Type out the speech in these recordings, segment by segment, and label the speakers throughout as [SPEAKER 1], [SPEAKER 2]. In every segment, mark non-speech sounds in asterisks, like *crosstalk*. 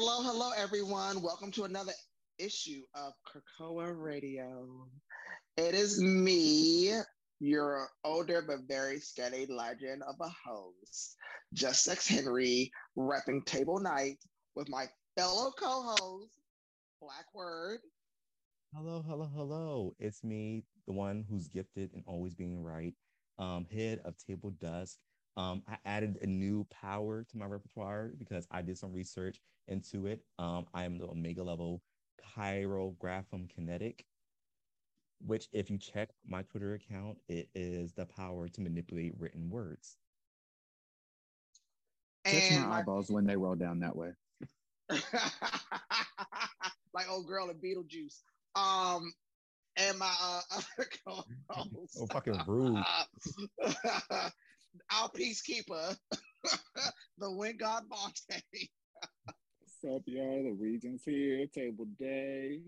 [SPEAKER 1] Hello, hello, everyone. Welcome to another issue of Krakoa Radio. It is me, your older but very steady legend of a host, Just Sex Henry, repping Table Night with my fellow co-host, Black Word.
[SPEAKER 2] Hello, hello, hello. It's me, the one who's gifted and always being right, um, head of Table Dusk. Um, I added a new power to my repertoire because I did some research into it. Um, I am the Omega level Chirographum Kinetic, which, if you check my Twitter account, it is the power to manipulate written words.
[SPEAKER 3] Just my eyeballs when they roll down that way. *laughs*
[SPEAKER 1] like old girl in Beetlejuice. Um, and my uh, *laughs* other co-host.
[SPEAKER 2] Oh, fucking rude. *laughs*
[SPEAKER 1] our peacekeeper, *laughs* the wind god Monte.
[SPEAKER 3] What's up, y'all? The Regents here, Table Day.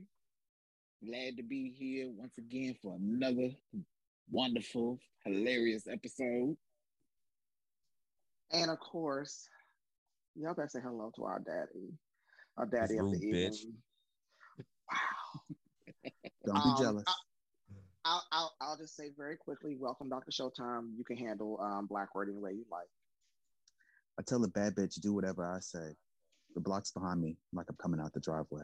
[SPEAKER 3] Glad to be here once again for another wonderful, hilarious episode.
[SPEAKER 1] And of course, y'all better say hello to our daddy. Our daddy of the evening. Wow.
[SPEAKER 3] Don't be um, jealous. I,
[SPEAKER 1] I'll, I'll, I'll just say very quickly, welcome Dr. Showtime. You can handle um, Black word any way you like.
[SPEAKER 3] I tell the bad bitch do whatever I say. The block's behind me, like I'm coming out the driveway.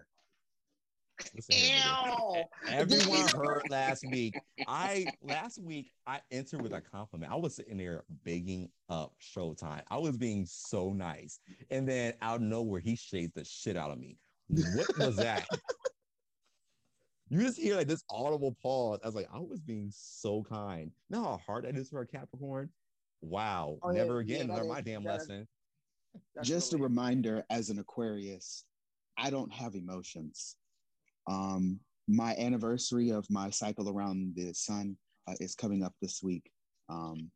[SPEAKER 2] Ew. Everyone heard last week. I last week I entered with a compliment. I was sitting there begging up Showtime. I was being so nice, and then out of nowhere he shaved the shit out of me. What was that? *laughs* you just hear like this audible pause. I was like, I was being so kind. You know how hard that is for a Capricorn? Wow. Oh, Never yeah, again yeah, learn my damn lesson.
[SPEAKER 3] Just a reminder as an Aquarius, I don't have emotions. Um, my anniversary of my cycle around the sun uh, is coming up this week. Um,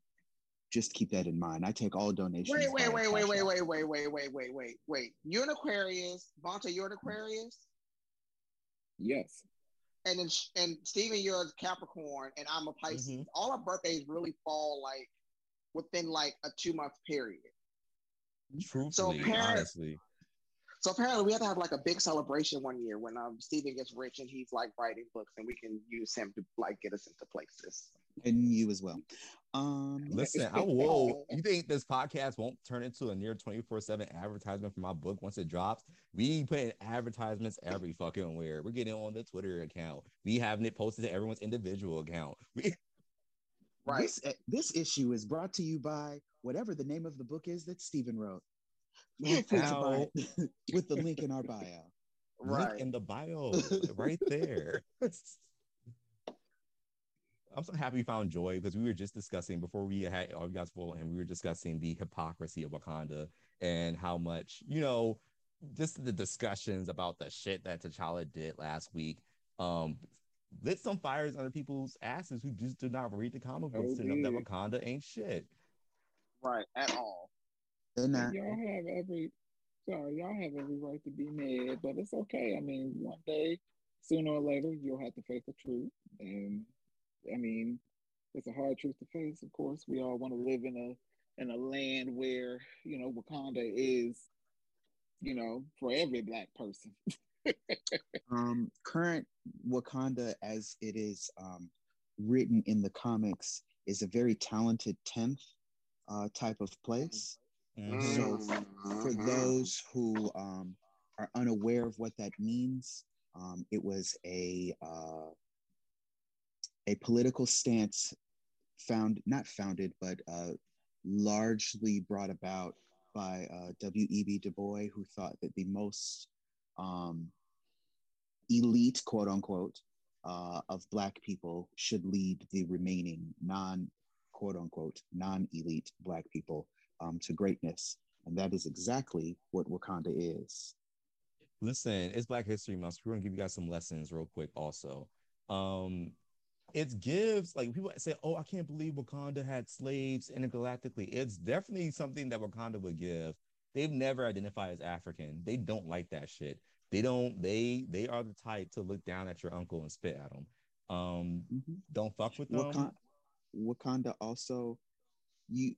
[SPEAKER 3] just keep that in mind. I take all donations.
[SPEAKER 1] Wait, wait, wait, wait, wait, wait, wait, wait, wait, wait, wait, wait. You're an Aquarius. Vonta, you're an Aquarius?
[SPEAKER 3] Yes
[SPEAKER 1] and then and Steven, you're a Capricorn, and I'm a Pisces. Mm-hmm. All our birthdays really fall like within like a two month period.
[SPEAKER 2] Truthfully, so honestly.
[SPEAKER 1] So apparently, we have to have like a big celebration one year when um Steven gets rich and he's like writing books, and we can use him to like get us into places.
[SPEAKER 3] And you as well. Um,
[SPEAKER 2] listen, I will. You think this podcast won't turn into a near twenty four seven advertisement for my book once it drops? We put advertisements every fucking where. We're getting on the Twitter account. We having it posted to everyone's individual account. *laughs* We-
[SPEAKER 3] right. This, uh, this issue is brought to you by whatever the name of the book is that Stephen wrote. *laughs* with the link in our bio.
[SPEAKER 2] Right link in the bio, *laughs* right there. I'm so happy we found joy because we were just discussing before we had all you guys full and we were discussing the hypocrisy of Wakanda and how much, you know, just the discussions about the shit that T'Challa did last week um lit some fires under people's asses who just did not read the comic books to know that Wakanda ain't shit.
[SPEAKER 1] Right, at all.
[SPEAKER 3] And y'all
[SPEAKER 4] have every sorry, y'all have every right to be mad, but it's okay. I mean, one day, sooner or later, you'll have to face the truth. And I mean, it's a hard truth to face. Of course, we all want to live in a in a land where you know Wakanda is, you know, for every black person. *laughs*
[SPEAKER 3] um, current Wakanda, as it is um, written in the comics, is a very talented tenth uh, type of place. Mm-hmm. So, for mm-hmm. those who um, are unaware of what that means, um, it was a uh, a political stance found not founded but uh, largely brought about by uh, W.E.B. Du Bois, who thought that the most um, elite, quote unquote, uh, of Black people should lead the remaining non, quote unquote, non elite Black people um, to greatness. And that is exactly what Wakanda is.
[SPEAKER 2] Listen, it's Black History Month. We're going to give you guys some lessons real quick also. Um, it gives like people say, "Oh, I can't believe Wakanda had slaves intergalactically." It's definitely something that Wakanda would give. They've never identified as African. They don't like that shit. They don't. They they are the type to look down at your uncle and spit at him. Um, mm-hmm. don't fuck with them.
[SPEAKER 3] Wakanda, Wakanda also, you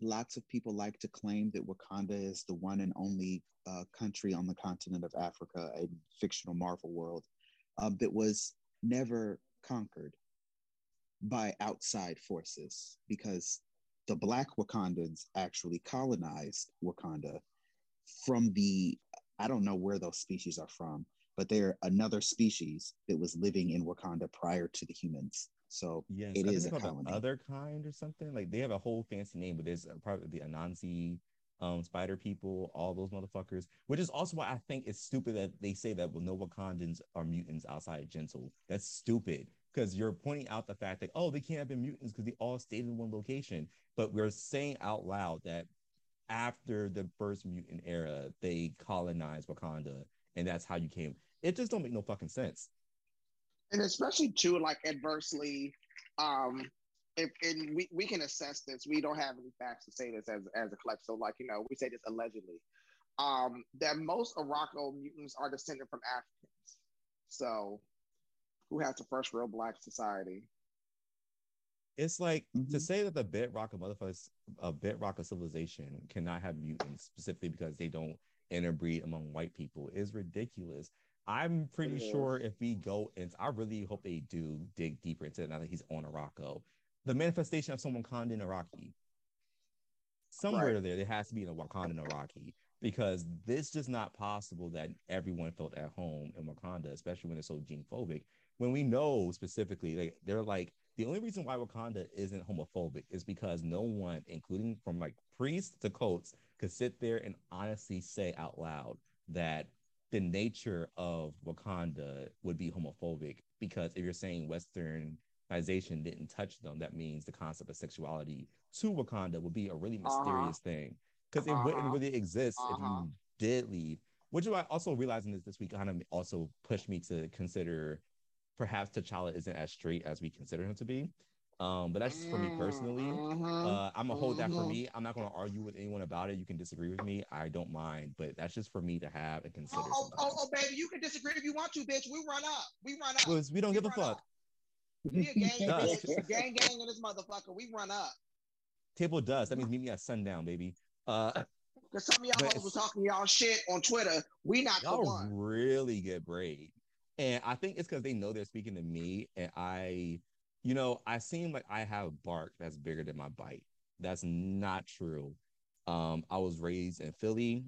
[SPEAKER 3] lots of people like to claim that Wakanda is the one and only uh, country on the continent of Africa, a fictional Marvel world, um, that was never conquered by outside forces because the Black Wakandans actually colonized Wakanda from the, I don't know where those species are from, but they're another species that was living in Wakanda prior to the humans. So
[SPEAKER 2] yes,
[SPEAKER 3] it
[SPEAKER 2] I
[SPEAKER 3] is a colony.
[SPEAKER 2] the other kind or something. Like they have a whole fancy name, but there's probably the Anansi um spider people, all those motherfuckers. Which is also why I think it's stupid that they say that well, no Wakandans are mutants outside of Gentle. That's stupid because you're pointing out the fact that oh they can't have been mutants because they all stayed in one location. But we're saying out loud that after the first mutant era, they colonized Wakanda, and that's how you came. It just don't make no fucking sense.
[SPEAKER 1] and especially too like adversely um if and we, we can assess this we don't have any facts to say this as as a collective so like you know we say this allegedly um that most Arakko mutants are descended from Africans so who has the first real black society
[SPEAKER 2] It's like to
[SPEAKER 3] Mhm.
[SPEAKER 2] say that the bedrock of motherfuckers, a bedrock of civilization cannot have mutants specifically because they don't interbreed among white people is ridiculous. I'm pretty sure if we go into, I really hope they do dig deeper into it now that he's on Arakko. The manifestation of some Wakandan Iraqi. Somewhere
[SPEAKER 1] Right.
[SPEAKER 2] there, there has to be a Wakandan Iraqi because this just not possible that everyone felt at home in Wakanda, especially when it's so gene phobic. When we know specifically, like they're like the only reason why Wakanda isn't homophobic is because no one, including from like priests to cults, could sit there and honestly say out loud that the nature of Wakanda would be homophobic. Because if you're saying Westernization didn't touch them, that means the concept of sexuality to Wakanda would be a really
[SPEAKER 1] Uh-huh.
[SPEAKER 2] mysterious thing. Because it wouldn't
[SPEAKER 1] Uh-huh.
[SPEAKER 2] really exist if
[SPEAKER 1] Uh-huh.
[SPEAKER 2] you did leave. Which is why also realizing this this week kind of also pushed me to consider perhaps T'Challa isn't as straight as we consider him to be. Um, but that's just for me personally.
[SPEAKER 1] Mhm.
[SPEAKER 2] Uh, I'm gonna hold that for
[SPEAKER 1] Mhm.
[SPEAKER 2] me. I'm not gonna argue with anyone about it. You can disagree with me. I don't mind, but that's just for me to have and consider.
[SPEAKER 1] oh, oh, oh, oh, baby, you can disagree if you want to, bitch. We run up. We run up.
[SPEAKER 2] Because we don't
[SPEAKER 1] We
[SPEAKER 2] give a fuck.
[SPEAKER 1] up. We a gang, *laughs* bitch. gang, gang in this motherfucker. We run up.
[SPEAKER 2] Table does. That means meet me at sundown, baby. Uh,
[SPEAKER 1] Because some of y'all was talking y'all shit on Twitter. We not the
[SPEAKER 2] y'all
[SPEAKER 1] one.
[SPEAKER 2] really get braid. And I think it's because they know they're speaking to me. And I, you know, I seem like I have bark that's bigger than my bite. That's not true. Um, I was raised in Philly.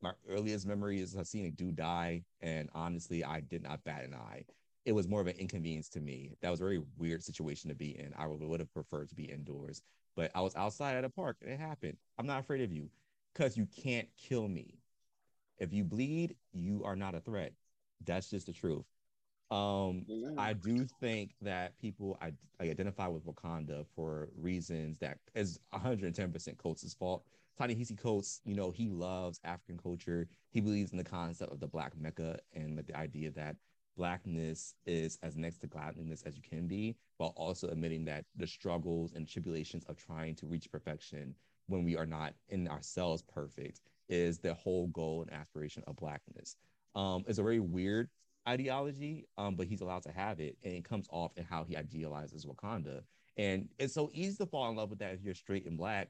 [SPEAKER 2] My earliest memory is of seeing a dude die. And honestly, I did not bat an eye. It was more of an inconvenience to me. That was a very weird situation to be in. I would, would have preferred to be indoors. But I was outside at a park and it happened. I'm not afraid of you because you can't kill me. If you bleed, you are not a threat. That's just the truth. Um, I do think that people I, I identify with Wakanda for reasons that is 110% Coates' fault. Ta-Nehisi Coates, you know, he loves African culture. He believes in the concept of the Black Mecca and the idea that Blackness is as next to godliness as you can be, while also admitting that the struggles and tribulations of trying to reach perfection when we are not in ourselves perfect is the whole goal and aspiration of Blackness. Um, it's a very weird ideology, um, but he's allowed to have it, and it comes off in how he idealizes Wakanda. And it's so easy to fall in love with that if you're straight and black.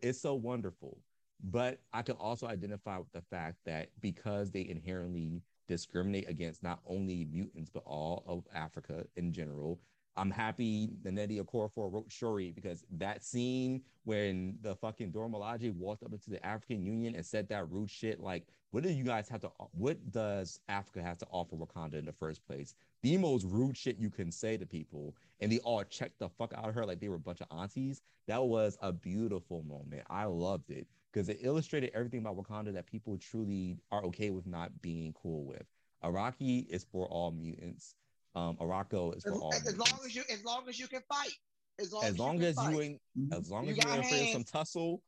[SPEAKER 2] It's so wonderful. But I can also identify with the fact that because they inherently discriminate against not only mutants but all of Africa in general. I'm happy Nnedi Okorafor wrote Shuri because that scene when the fucking Dora walked up into the African Union and said that rude shit, like, what do you guys have to, what does Africa have to offer Wakanda in the first place? The most rude shit you can say to people, and they all checked the fuck out of her like they were a bunch of aunties. That was a beautiful moment. I loved it because it illustrated everything about Wakanda that people truly are okay with not being cool with. Arakko is for all mutants. Um, Arakko is for
[SPEAKER 1] As,
[SPEAKER 2] all
[SPEAKER 1] as
[SPEAKER 2] mutants.
[SPEAKER 1] long as you, as long as you can fight. As long
[SPEAKER 2] as
[SPEAKER 1] as,
[SPEAKER 2] long
[SPEAKER 1] you,
[SPEAKER 2] as you ain't,
[SPEAKER 3] Mhm.
[SPEAKER 2] as long
[SPEAKER 1] You
[SPEAKER 2] as you
[SPEAKER 1] got
[SPEAKER 2] ain't afraid of some tussle,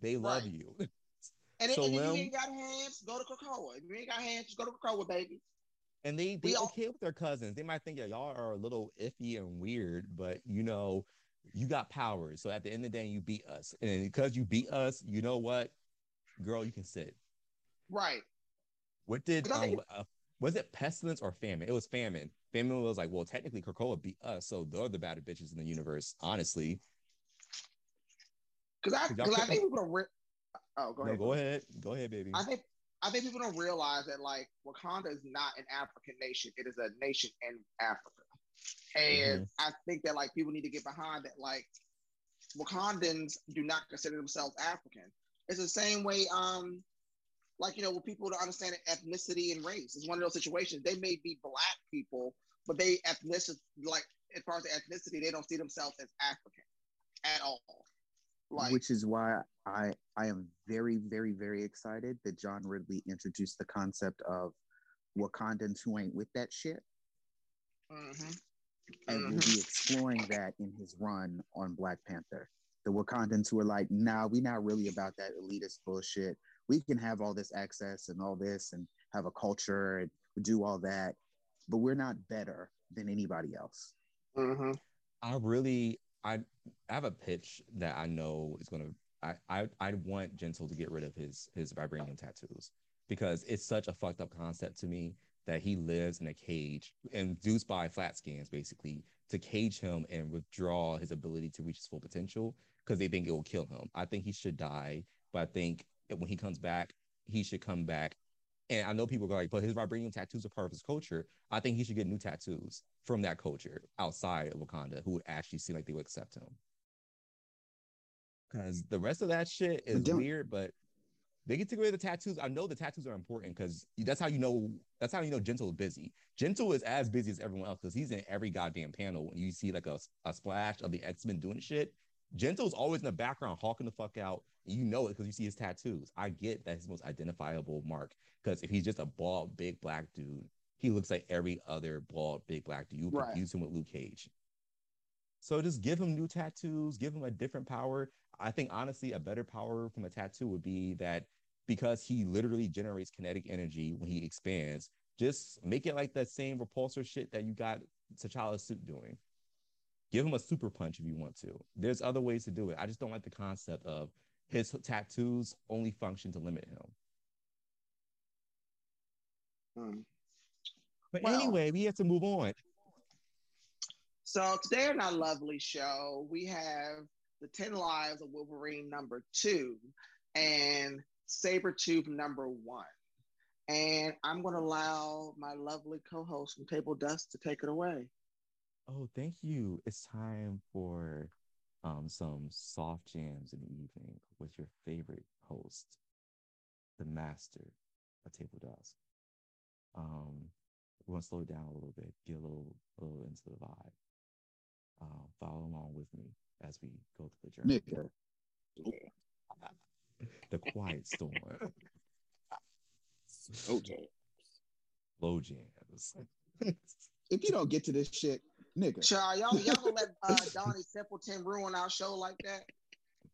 [SPEAKER 2] they love you. *laughs*
[SPEAKER 1] And,
[SPEAKER 2] So
[SPEAKER 1] and if you ain't got hands, go to Krakoa. If you ain't got hands, just go to Krakoa, baby.
[SPEAKER 2] and they they
[SPEAKER 1] We all-
[SPEAKER 2] okay with their cousins. They might think that y'all are a little iffy and weird, but you know, you got powers. So at the end of the day, you beat us, and because you beat us, you know what, girl, you can sit.
[SPEAKER 1] Right.
[SPEAKER 2] What did um
[SPEAKER 1] think-
[SPEAKER 2] uh, was it pestilence or famine? It was famine. Famine was like, well, technically, Krakoa beat us, so they're the better bitches in the universe. Honestly,
[SPEAKER 1] Because I, cause I think people don't. Re- oh, go
[SPEAKER 2] no,
[SPEAKER 1] ahead.
[SPEAKER 2] go ahead. Go ahead, baby.
[SPEAKER 1] I think I think people don't realize that like Wakanda is not an African nation; it is a nation in Africa, and mm-hmm. I think that like people need to get behind that. Like Wakandans do not consider themselves African. It's the same way, um, like you know, with people to understand ethnicity and race. It's one of those situations. They may be black people, but they ethnicity, like as far as the ethnicity, they don't see themselves as African at all.
[SPEAKER 3] Like, which is why I I am very very very excited that John Ridley introduced the concept of Wakandans who ain't with that shit, mm-hmm. and mm-hmm. will be exploring that in his run on Black Panther. The Wakandans who are like, nah, we not really about that elitist bullshit. We can have all this access and all this and have a culture and do all that, but we're not better than anybody else.
[SPEAKER 2] Mm-hmm. I really I I have a pitch that I know is gonna I I I want Gentle to get rid of his his vibranium tattoos because it's such a fucked up concept to me that he lives in a cage induced by flat scans basically to cage him and withdraw his ability to reach his full potential because they think it will kill him. I think he should die, but I think when he comes back, he should come back and I know people are like, but his vibranium tattoos are part of his culture. I think he should get new tattoos from that culture outside of Wakanda who would actually seem like they would accept him. Because the rest of that shit is weird, but they get to go away the tattoos. I know the tattoos are important because that's how you know that's how you know Gentle is busy. Gentle is as busy as everyone else because he's in every goddamn panel. When you see like a, a splash of the X-Men doing shit, Gentle's always in the background hawking the fuck out. You know it because you see his tattoos. I get that his most identifiable mark because if he's just a bald, big black dude, he looks like every other bald, big black dude. You right. confuse him with Luke Cage. So just give him new tattoos, give him a different power. I think honestly, a better power from a tattoo would be that because he literally generates kinetic energy when he expands, just make it like that same repulsor shit that you got T'Challa's suit doing. Give him a super punch if you want to. There's other ways to do it. I just don't like the concept of his tattoos only function to limit him. Hmm. But well, anyway, we have to move on.
[SPEAKER 1] So today on our lovely show, we have the 10 Lives of Wolverine number two and Sabretooth number one. And I'm going to allow my lovely co host from Table Dust to take it away.
[SPEAKER 2] Oh, thank you. It's time for um, some soft jams in the evening with your favorite host, the master of Table Dust. Um, we're gonna slow down a little bit, get a little, a little into the vibe. Um, follow along with me as we go through the journey. The quiet storm.
[SPEAKER 4] Slow jams.
[SPEAKER 2] Slow jams.
[SPEAKER 3] if you don't get to this shit, nigga.
[SPEAKER 1] Child, y'all, y'all gonna let uh, *laughs* Donnie Simpleton ruin our show like that?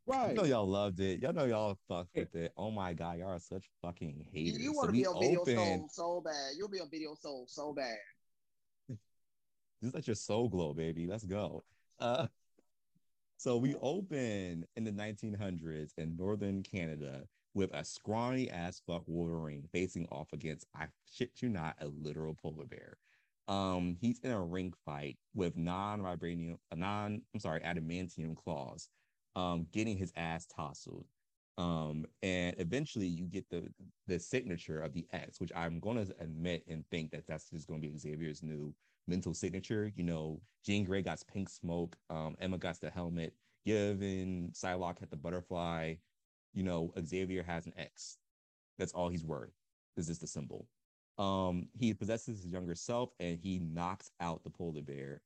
[SPEAKER 2] Right. You know y'all loved it. Y'all know y'all fucked with it. Oh my god, y'all are such fucking haters.
[SPEAKER 1] You, you want to so be a video soul so bad. You'll be a video soul so bad. *laughs*
[SPEAKER 2] Just let your soul glow, baby. Let's go. Uh, so we open in the 1900s in northern Canada with a scrawny ass fuck Wolverine facing off against, I shit you not, a literal polar bear. Um, he's in a ring fight with non-vibranium, non, I'm sorry, adamantium claws um, getting his ass tousled. Um, and eventually you get the the signature of the X, which I'm going to admit and think that that's just going to be Xavier's new mental signature. You know, Jean Grey got pink smoke, um, Emma got the helmet, Given Psylocke had the butterfly. You know, Xavier has an X. That's all he's worth. Is just the symbol. Um, he possesses his younger self and he knocks out the polar bear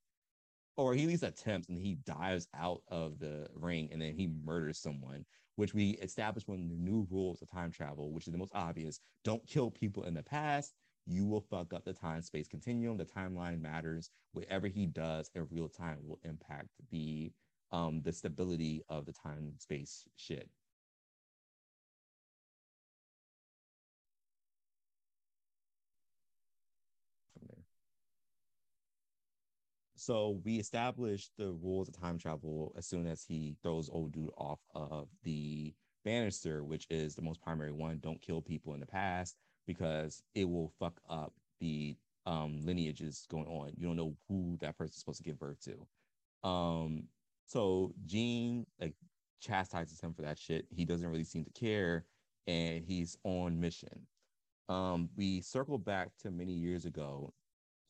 [SPEAKER 2] or he at least attempts and he dives out of the ring and then he murders someone, which we established one of the new rules of time travel, which is the most obvious. Don't kill people in the past. You will fuck up the time space continuum. The timeline matters. Whatever he does in real time will impact the um the stability of the time space shit. So we established the rules of time travel as soon as he throws old dude off of the banister, which is the most primary one. Don't kill people in the past because it will fuck up the um, lineages going on. You don't know who that person's supposed to give birth to. Um, so Jean, like chastises him for that shit. He doesn't really seem to care, and he's on mission. Um, we circle back to many years ago.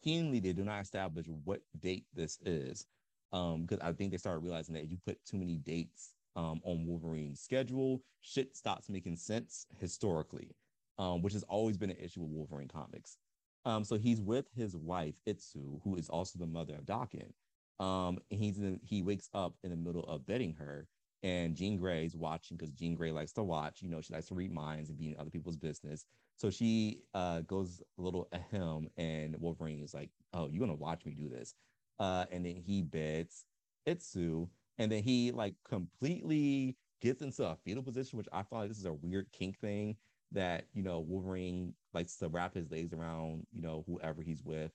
[SPEAKER 2] Keenly, they do not establish what date this is, um, because I think they started realizing that you put too many dates um, on Wolverine's schedule, shit stops making sense historically, um, which has always been an issue with Wolverine comics. Um, so he's with his wife Itsu, who is also the mother of Daken. Um, he's in, he wakes up in the middle of bedding her, and Jean Grey's watching because Jean Grey likes to watch. You know, she likes to read minds and be in other people's business. So she uh, goes a little ahem, and Wolverine is like, "Oh, you're gonna watch me do this," uh, and then he beds Itsu, and then he like completely gets into a fetal position, which I find like this is a weird kink thing that you know Wolverine likes to wrap his legs around you know whoever he's with,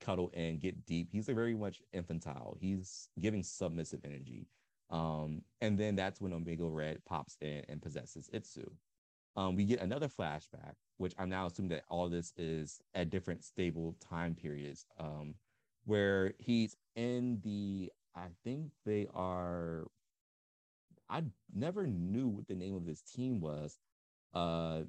[SPEAKER 2] cuddle and get deep. He's very much infantile. He's giving submissive energy. Um, and then that's when Omega Red pops in and possesses Itsu. Um, we get another flashback, which I'm now assuming that all this is at different stable time periods, um, where he's in the, I think they are, I never knew what the name of this team was. Uh,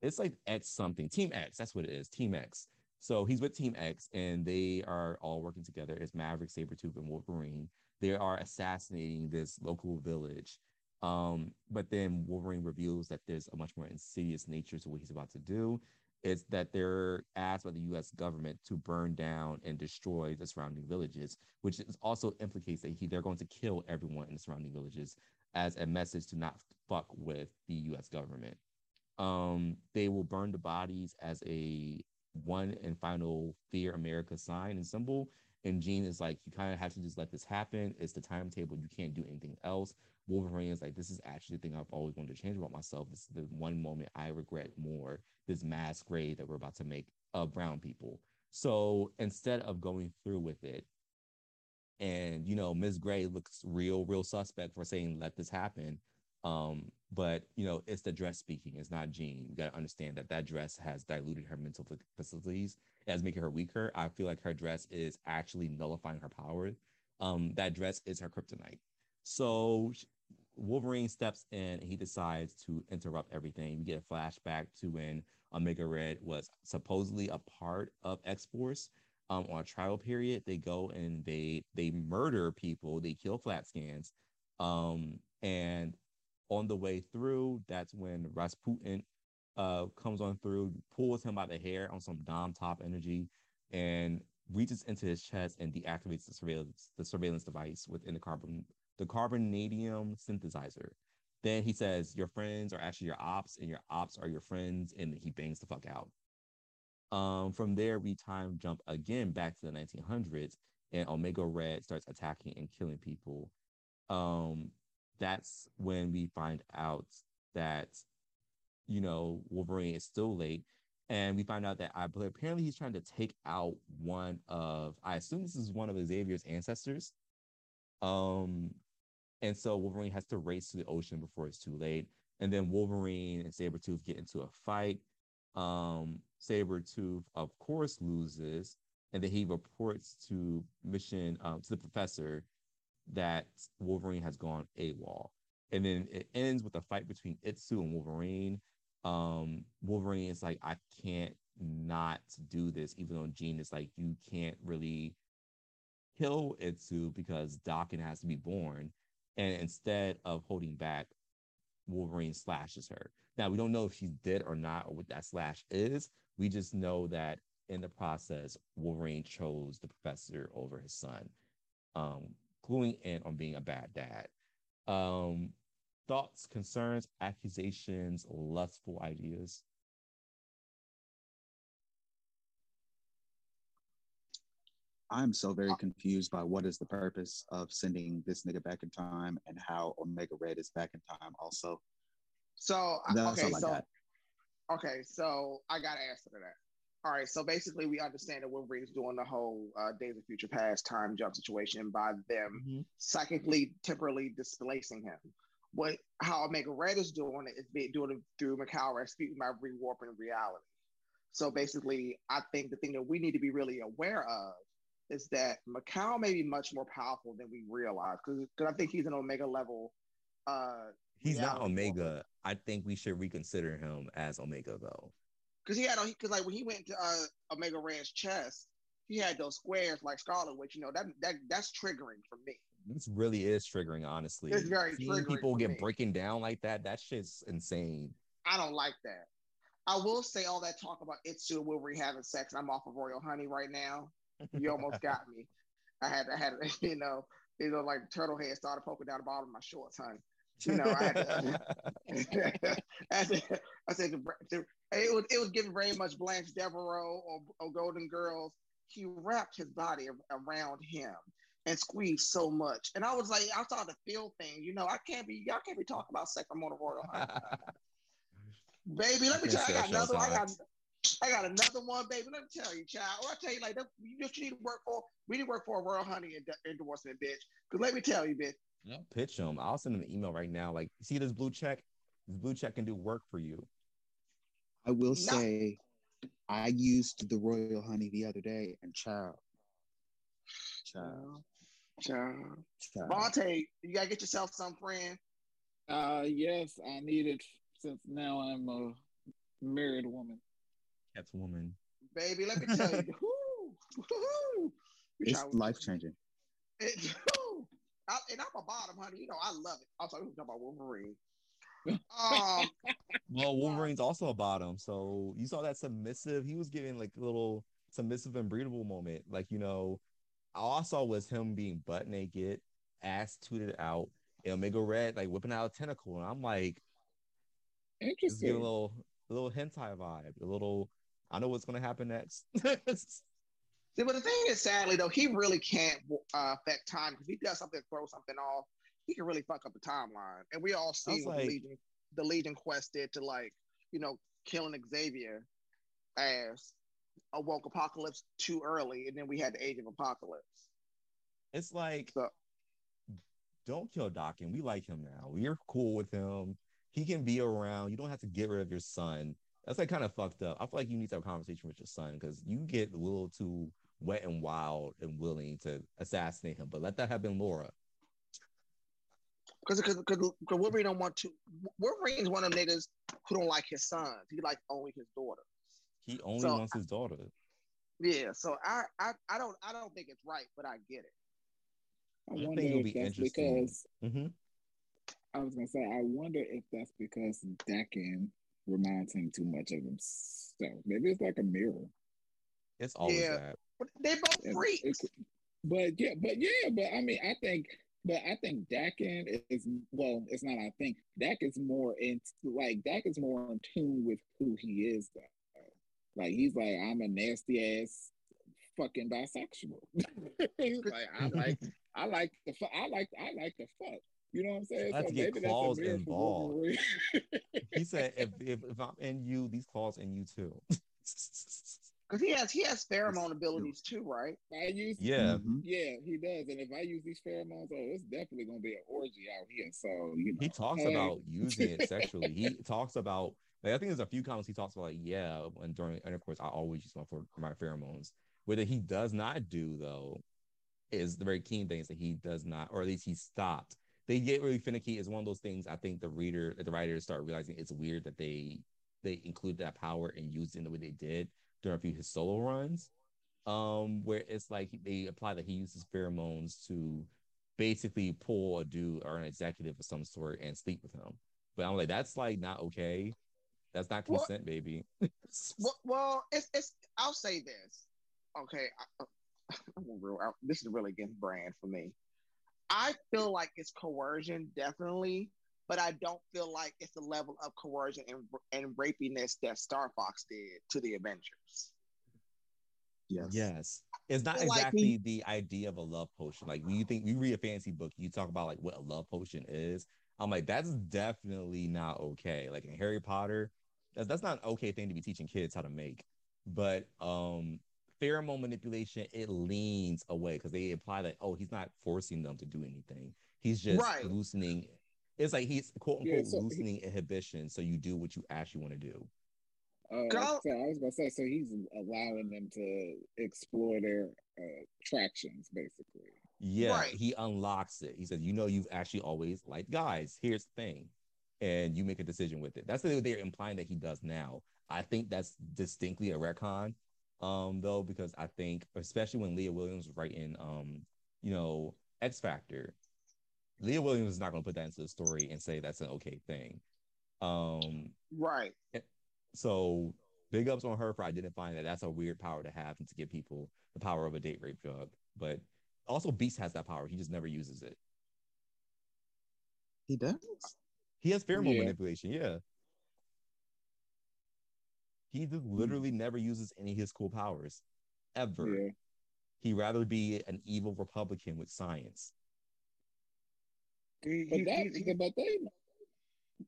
[SPEAKER 2] it's like X something, Team X, that's what it is, Team X. So he's with Team X and they are all working together as Maverick, Sabretooth, and Wolverine. They are assassinating this local village. Um, but then Wolverine reveals that there's a much more insidious nature to what he's about to do. It's that they're asked by the US government to burn down and destroy the surrounding villages, which also implicates that he, they're going to kill everyone in the surrounding villages as a message to not fuck with the US government. Um, they will burn the bodies as a one and final Fear America sign and symbol. And Jean is like, you kind of have to just let this happen. It's the timetable. You can't do anything else. Wolverine is like, this is actually the thing I've always wanted to change about myself. This is the one moment I regret more this mass grade that we're about to make of brown people. So instead of going through with it, and you know, Ms. Grey looks real, real suspect for saying let this happen. Um, but you know, it's the dress speaking. It's not Jean. You got to understand that that dress has diluted her mental facilities, has making her weaker. I feel like her dress is actually nullifying her power. Um, that dress is her kryptonite. So Wolverine steps in and he decides to interrupt everything. We get a flashback to when Omega Red was supposedly a part of X Force. Um, on a trial period, they go and they they murder people. They kill flat scans. Um, and on the way through, that's when Rasputin uh, comes on through, pulls him by the hair on some Dom top energy, and reaches into his chest and deactivates the surveillance the surveillance device within the carbon the carbonadium synthesizer. Then he says, Your friends are actually your ops, and your ops are your friends, and he bangs the fuck out. Um, from there, we time jump again back to the 1900s, and Omega Red starts attacking and killing people. Um, that's when we find out that you know Wolverine is still late, and we find out that I apparently he's trying to take out one of I assume this is one of Xavier's ancestors. Um, and so Wolverine has to race to the ocean before it's too late, and then Wolverine and Sabretooth get into a fight. Um, Sabretooth, of course, loses, and then he reports to mission um, to the professor that Wolverine has gone AWOL. And then it ends with a fight between Itsu and Wolverine. Um, Wolverine is like, I can't not do this, even though Jean is like, you can't really kill Itsu because Daken has to be born. And instead of holding back, Wolverine slashes her. Now, we don't know if she's dead or not, or what that slash is. We just know that in the process, Wolverine chose the professor over his son. Um, cluing in on being a bad dad. Um, thoughts, concerns, accusations, lustful ideas.
[SPEAKER 3] I'm so very confused by what is the purpose of sending this nigga back in time and how Omega Red is back in time also.
[SPEAKER 1] So That's okay, so okay, so I got to answer to that. All right, so basically, we understand that Wolverine's doing the whole uh, Days of Future Past time jump situation by them mm-hmm. psychically, temporarily displacing him. What how Omega Red is doing it is being doing it through Mikhail Rasputin by rewarping reality. So basically, I think the thing that we need to be really aware of is that Mikhail may be much more powerful than we realize because I think he's an Omega level. Uh,
[SPEAKER 2] He's not Omega. I think we should reconsider him as Omega though.
[SPEAKER 1] Because he had because like when he went to uh, Omega Red's chest, he had those squares like Scarlet Witch. You know that that that's triggering for me.
[SPEAKER 2] This really is triggering, honestly.
[SPEAKER 1] It's very
[SPEAKER 2] Seeing people get
[SPEAKER 1] me.
[SPEAKER 2] breaking down like that, that shit's insane.
[SPEAKER 1] I don't like that. I will say all that talk about Itsu and Wolverine having sex. and I'm off of Royal Honey right now. You almost *laughs* got me. I had I had *laughs* you know you know like turtle head started poking down the bottom of my shorts, honey. You know I had to, *laughs* I said, I said to, to, it was it was giving very much Blanche Devereaux or, or Golden Girls. He wrapped his body around him and squeezed so much, and I was like, I started to feel things. You know, I can't be y'all can't be talking about on Royal Honey, *laughs* baby. Let me tell you, I got another. I got I got another one, baby. Let me tell you, child. I tell you, like that, you just need to work for. We need to work for a Royal Honey endo- endorsement, bitch. Because let me tell you, bitch.
[SPEAKER 2] Pitch them. I'll send them an email right now. Like, see this blue check? This blue check can do work for you.
[SPEAKER 3] I will say, I used the royal honey the other day, and child, child,
[SPEAKER 1] Child.
[SPEAKER 3] child.
[SPEAKER 1] Vontae, you gotta get yourself some friend.
[SPEAKER 4] Uh, yes, I need it since now I'm a married woman.
[SPEAKER 2] That's woman.
[SPEAKER 1] Baby, let me tell you. *laughs* whoo, whoo,
[SPEAKER 3] It's life changing.
[SPEAKER 1] it- *laughs* whoo. I, and I'm a bottom, honey. You know, I love it. I'm sorry, we talking about Wolverine. Um,
[SPEAKER 2] Well, Wolverine's also a bottom. So you saw that submissive. He was giving like a little submissive and breathable moment. Like, you know, all I saw was him being butt naked, ass tooted out, and Omega Red like whipping out a tentacle. And I'm like, just give a little a little hentai vibe, a little I know what's gonna happen next.
[SPEAKER 1] See, but the thing is, sadly though, he really can't uh, affect time because he does something, throw something off. He can really fuck up the timeline, and we all see what
[SPEAKER 2] like-
[SPEAKER 1] the Legion, the Legion Quest did to like, you know, killing Xavier as awoke Apocalypse too early, and then we had the Age of Apocalypse.
[SPEAKER 2] it's like
[SPEAKER 1] So-
[SPEAKER 2] don't kill Daken. We like him now. We're cool with him. He can be around. You don't have to get rid of your son. That's like kind of fucked up. I feel like you need to have a conversation with your son because you get a little too wet and wild and willing to assassinate him. But let that have been Laura.
[SPEAKER 1] Because because Wolverine don't want to. Wolverine's one of them niggas who don't like his sons. He like only his daughter.
[SPEAKER 2] He only
[SPEAKER 1] So-
[SPEAKER 2] wants his daughter.
[SPEAKER 1] Yeah, so I, I I don't I don't think it's right, but I get it.
[SPEAKER 4] I
[SPEAKER 2] I
[SPEAKER 4] wonder
[SPEAKER 2] think it'll
[SPEAKER 4] if
[SPEAKER 2] be
[SPEAKER 4] that's
[SPEAKER 2] interesting.
[SPEAKER 4] because
[SPEAKER 2] hmm
[SPEAKER 4] I was gonna say I wonder if that's because Daken reminds him too much of himself. Maybe it's like a mirror.
[SPEAKER 2] It's always
[SPEAKER 1] Yeah.
[SPEAKER 2] that.
[SPEAKER 1] But they both
[SPEAKER 4] It-
[SPEAKER 1] freaks.
[SPEAKER 4] it could- but yeah, but yeah, but I mean, I think, but I think Daken is well. It's not. I think Dak is more in like Dak is more in tune with who he is. Though. Like he's like, I'm a nasty ass fucking bisexual. *laughs* he's *laughs* like, I like, I like the, fu- I like, I like the fuck. You know what I'm saying?
[SPEAKER 2] Let's get
[SPEAKER 4] maybe
[SPEAKER 2] claws involved. *laughs* He said, if, if if I'm in you, these claws in you too.
[SPEAKER 1] Because he has he has pheromone abilities too, right?
[SPEAKER 4] I use
[SPEAKER 2] yeah.
[SPEAKER 3] Mhm.
[SPEAKER 4] Yeah, he does. And if I use these pheromones, oh, it's definitely gonna be an orgy out here. So you know,
[SPEAKER 2] He talks
[SPEAKER 4] hey.
[SPEAKER 2] about using it *laughs* sexually. He talks about like I think there's a few comments he talks about like yeah, when during intercourse I always use my for my pheromones. What he does not do though is the very keen thing is that he does not, or at least he stopped. They get really finicky is one of those things I think the reader, the writers start realizing it's weird that they they include that power and use it in the way they did during a few his solo runs. Um, where it's like they apply that he uses pheromones to basically pull a dude or an executive of some sort and sleep with him. But I'm like, that's like not okay. That's not
[SPEAKER 1] Well-
[SPEAKER 2] consent, baby. *laughs*
[SPEAKER 1] Well, well, it's it's. I'll say this. Okay, I, *laughs* I'm a real. I, this is really against brand for me. I feel like it's coercion, definitely, but I don't feel like it's the level of coercion and and rapiness that Star Fox did to the Avengers.
[SPEAKER 3] Yes.
[SPEAKER 2] Yes. It's not
[SPEAKER 1] Well, like
[SPEAKER 2] exactly
[SPEAKER 1] he-
[SPEAKER 2] the idea of a love potion. Like when you think you read a fantasy book, you talk about like what a love potion is. I'm like, that's definitely not okay. Like in Harry Potter, that's that's not an okay thing to be teaching kids how to make. But um pheromone manipulation, it leans away because they imply that oh, he's not forcing them to do anything. He's just
[SPEAKER 1] Right.
[SPEAKER 2] loosening. It's like he's quote unquote
[SPEAKER 4] Yeah, so he-
[SPEAKER 2] loosening inhibition, so you do what you actually want to do.
[SPEAKER 4] Uh,
[SPEAKER 1] Go-
[SPEAKER 4] so I was gonna say, so he's allowing them to explore their uh, attractions, basically.
[SPEAKER 2] Yeah,
[SPEAKER 1] Right.
[SPEAKER 2] he unlocks it. He says, "You know, you've actually always liked guys. Here's the thing," and you make a decision with it. That's what they're implying that he does now. I think that's distinctly a retcon, um, though, because I think, especially when Leah Williams was writing, um, you know, X Factor, Leah Williams is not going to put that into the story and say that's an okay thing. Um,
[SPEAKER 1] Right.
[SPEAKER 2] so big ups on her for identifying that that's a weird power to have and to give people the power of a date rape drug. But also Beast has that power. He just never uses it.
[SPEAKER 3] He does.
[SPEAKER 2] He has pheromone
[SPEAKER 4] Yeah.
[SPEAKER 2] manipulation. Yeah. He just literally never uses any of his cool powers ever.
[SPEAKER 4] Yeah.
[SPEAKER 2] He'd rather be an evil Republican with science.
[SPEAKER 1] He-
[SPEAKER 4] But
[SPEAKER 1] he-
[SPEAKER 4] that,
[SPEAKER 1] he's, he-
[SPEAKER 4] but they,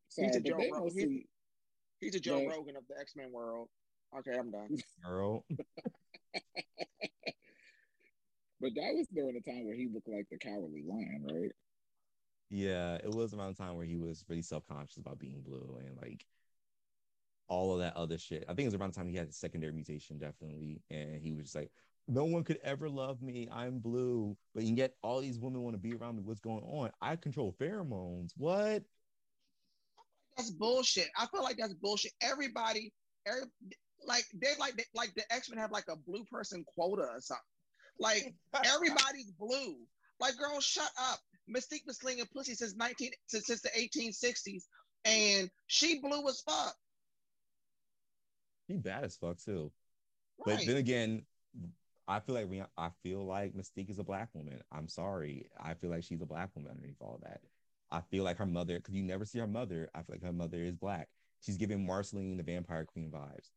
[SPEAKER 4] sorry,
[SPEAKER 1] He's a Joe
[SPEAKER 4] they
[SPEAKER 1] Ro-
[SPEAKER 4] mostly,
[SPEAKER 1] he's a Joe
[SPEAKER 4] Yeah.
[SPEAKER 1] Rogan of the X Men world. Okay, I'm done. *laughs*
[SPEAKER 2] Girl. *laughs*
[SPEAKER 4] but that was during the time where he looked like the cowardly lion, right?
[SPEAKER 2] Yeah, it was around the time where he was really self-conscious about being blue and like all of that other shit. I think it was around the time he had a secondary mutation, definitely. And he was just like, no one could ever love me. I'm blue. But yet all these women want to be around me. What's going on? I control pheromones. What?
[SPEAKER 1] That's bullshit. I feel like that's bullshit. Everybody, every like they like they, like the X Men have like a blue person quota or something. Like *laughs* everybody's blue. Like, girl, shut up. Mystique been slinging pussy since nineteen since, since the eighteen sixties, and she blue as fuck.
[SPEAKER 2] He bad as fuck too. But then again, I feel like I feel like Mystique is a black woman. I'm sorry. I feel like she's a black woman underneath all that. I feel like her mother, because you never see her mother. I feel like her mother is black. She's giving Marceline the Vampire Queen vibes.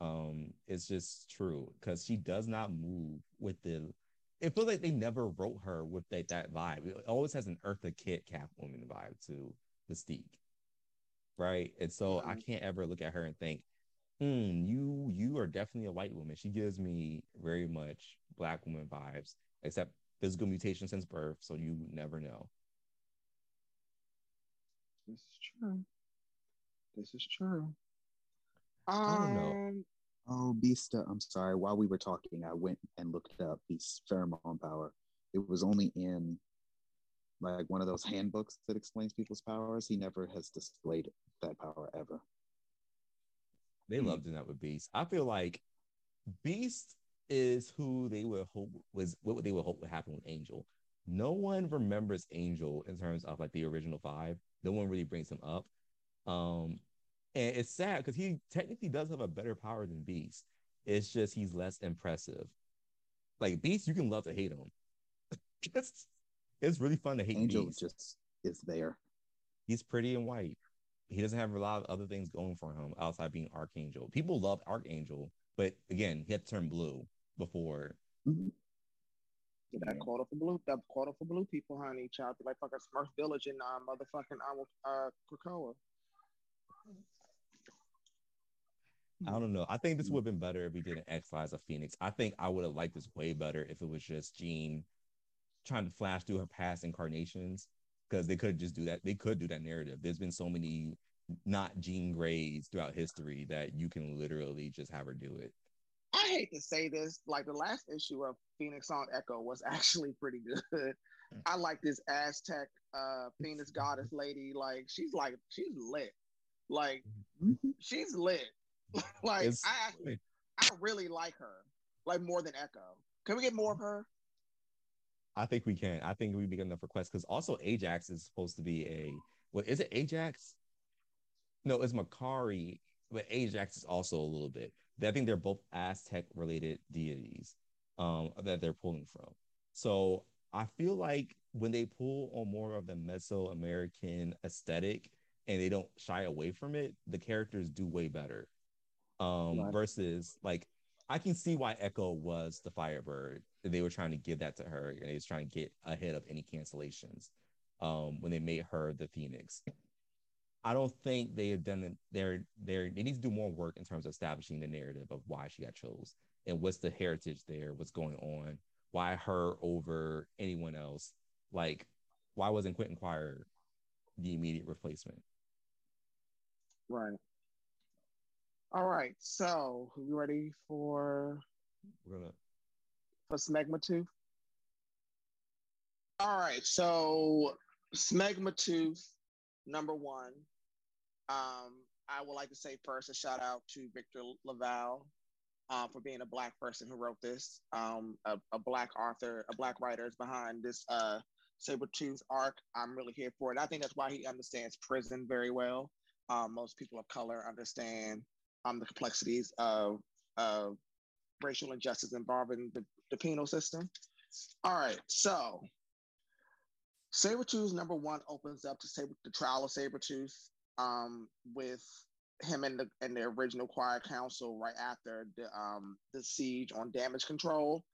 [SPEAKER 2] Um, it's just true because she does not move with the. It feels like they never wrote her with that, that vibe. It always has an Eartha Kitt Catwoman vibe to Mystique, right? And so I
[SPEAKER 1] Mhm.
[SPEAKER 2] can't ever look at her and think, hmm, you you are definitely a white woman. She gives me very much black woman vibes, except physical mutation since birth, so you never know.
[SPEAKER 1] This is true. This is true.
[SPEAKER 2] I don't know.
[SPEAKER 1] Um,
[SPEAKER 3] Oh, Beast. uh, I'm sorry. While we were talking, I went and looked up Beast's pheromone power. It was only in like one of those *laughs* handbooks that explains people's powers. He never has displayed that power ever.
[SPEAKER 2] They
[SPEAKER 3] Hmm.
[SPEAKER 2] love doing that with Beast. I feel like Beast is who they would hope was what they would hope would happen with Angel. No one remembers Angel in terms of like the original five. No one really brings him up. Um, and it's sad because he technically does have a better power than Beast. It's just he's less impressive. Like Beast, you can love to hate him. *laughs* it's, it's really fun to hate
[SPEAKER 3] Angel
[SPEAKER 2] Beast.
[SPEAKER 3] just is there.
[SPEAKER 2] He's pretty and white. He doesn't have a lot of other things going for him outside being Archangel. People love Archangel, but again, he had to turn blue before.
[SPEAKER 3] Mhm.
[SPEAKER 1] that
[SPEAKER 4] Yeah.
[SPEAKER 1] quota for blue, that quota for blue people, honey. Child, be like fucking Smurf Village in uh, motherfucking uh, uh, Krakoa.
[SPEAKER 2] I don't know. I think this would have been better if we did an X Files of Phoenix. I think I would have liked this way better if it was just Jean trying to flash through her past incarnations because they could just do that. They could do that narrative. There's been so many not Jean Greys throughout history that you can literally just have her do it.
[SPEAKER 1] I hate to say this, like the last issue of Phoenix on Echo was actually pretty good. I like this Aztec uh Phoenix goddess lady. Like she's like she's lit. Like
[SPEAKER 3] Mhm.
[SPEAKER 1] she's lit. *laughs* like
[SPEAKER 2] It's-
[SPEAKER 1] I actually I really like her. Like more than Echo. Can we get more of her?
[SPEAKER 2] I think we can. I think we make enough requests because also Ajax is supposed to be a what is it? Ajax? No, it's Makari, but Ajax is also a little bit. I think they're both Aztec related deities um, that they're pulling from. So I feel like when they pull on more of the Mesoamerican aesthetic and they don't shy away from it, the characters do way better. Um, versus like I can see why Echo was the Firebird. They were trying to give that to her, and they was trying to get ahead of any cancellations um, when they made her the Phoenix. I don't think they have done it. They're they're they need to do more work in terms of establishing the narrative of why she got chose and what's the heritage there, what's going on, why her over anyone else. Like, why wasn't Quentin Quire the immediate replacement?
[SPEAKER 1] Right. All right, so we ready for
[SPEAKER 2] We're gonna
[SPEAKER 1] for Smegma Tooth? All right, so Smegma Tooth, number one. Um, I would like to say first a shout out to Victor LaValle uh, for being a black person who wrote this. Um, a, a, black author, a black writer is behind this uh, Sabretooth arc. I'm really here for it. I think that's why he understands prison very well. Um, most people of color understand um, the complexities of, of racial injustice involving the, the penal system. All right, so Sabretooth number one opens up to Saber, the trial of Sabretooth um, with him and the and the original Quiet Council right after the um, the siege on damage control,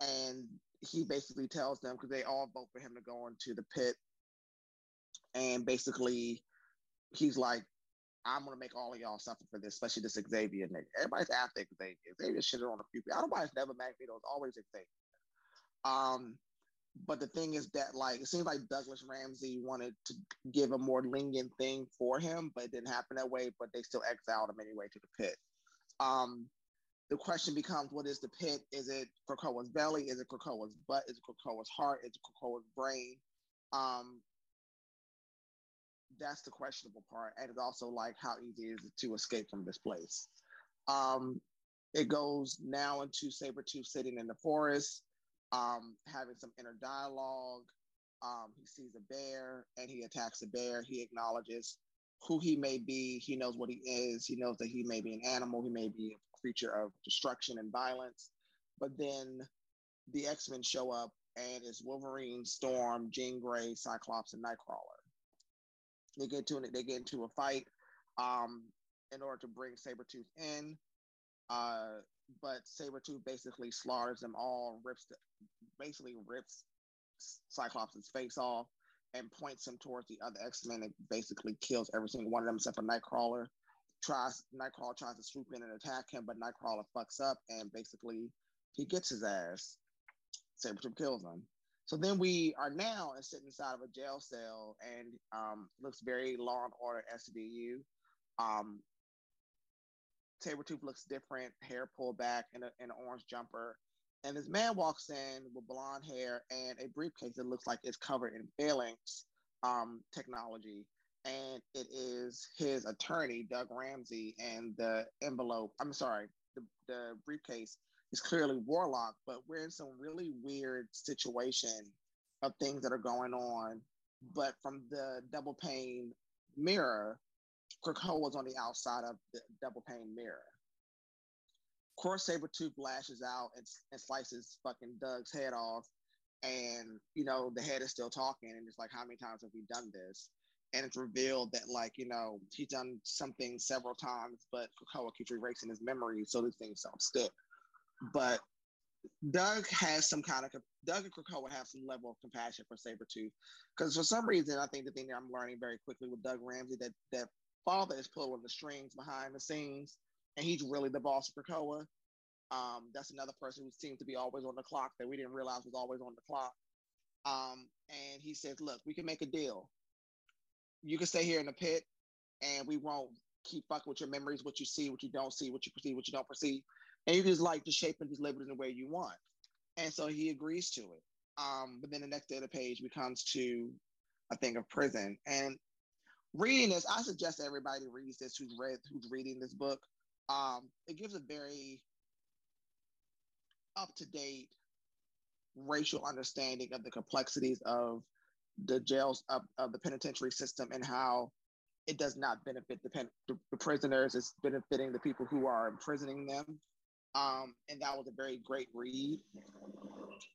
[SPEAKER 1] and he basically tells them because they all vote for him to go into the pit, and basically he's like, I'm gonna make all of y'all suffer for this, especially this Xavier nigga. Everybody's after Xavier. Xavier shitted on a few people. Nobody's never Magneto. It's always Xavier. Um, but the thing is that like it seems like Douglas Ramsey wanted to give a more lenient thing for him, but it didn't happen that way. But they still exiled him anyway to the pit. Um, the question becomes, what is the pit? Is it Krakoa's belly? Is it Krakoa's butt? Is it Krakoa's heart? Is it Krakoa's brain? Um, that's the questionable part, and it's also like how easy is it to escape from this place? Um, it goes now into Sabretooth sitting in the forest um, having some inner dialogue. Um, he sees a bear and he attacks the bear. He acknowledges who he may be. He knows what he is. He knows that he may be an animal. He may be a creature of destruction and violence. But then the X Men show up and it's Wolverine, Storm, Jean Grey, Cyclops, and Nightcrawler. They get to they get into a fight um, in order to bring Sabretooth in. Uh, but Sabretooth basically slaughters them all, rips the, basically rips Cyclops' face off and points him towards the other X-Men and basically kills every single one of them except for Nightcrawler. Tries Nightcrawler tries to swoop in and attack him, but Nightcrawler fucks up and basically he gets his ass. Sabretooth kills him. So then we are now sitting inside of a jail cell and um, looks very Law and Order SVU. Um, Sabretooth looks different, hair pulled back in, a, in an orange jumper. And this man walks in with blonde hair and a briefcase that looks like it's covered in phalanx um, technology. And it is his attorney, Doug Ramsey, and the envelope, I'm sorry, the, the briefcase is clearly Warlock, but we're in some really weird situation of things that are going on. But from the double pane mirror, Krakoa was on the outside of the double pane mirror. Course, Sabretooth lashes out and, and slices fucking Doug's head off. And, you know, the head is still talking. And it's like, how many times have we done this? And it's revealed that, like, you know, he's done something several times, but Krakoa keeps erasing his memory. So these things don't stick. But Doug has some kind of Doug and Krakoa have some level of compassion for Sabretooth. Because for some reason, I think the thing that I'm learning very quickly with Doug Ramsey that that father is pulling the strings behind the scenes, and he's really the boss of Krakoa. Um, that's another person who seems to be always on the clock that we didn't realize was always on the clock. Um, and he says, "Look, we can make a deal. You can stay here in the pit, and we won't keep fucking with your memories, what you see, what you don't see, what you perceive, what you don't perceive, and you just like to shape and just live it in the way you want." And so he agrees to it. Um, but then the next day the page becomes to a thing of prison, and reading this, I suggest everybody reads this who's read who's reading this book. Um, it gives a very up to date racial understanding of the complexities of the jails of, of the penitentiary system and how it does not benefit the, pen, the, prisoners. It's benefiting the people who are imprisoning them. Um, and that was a very great read.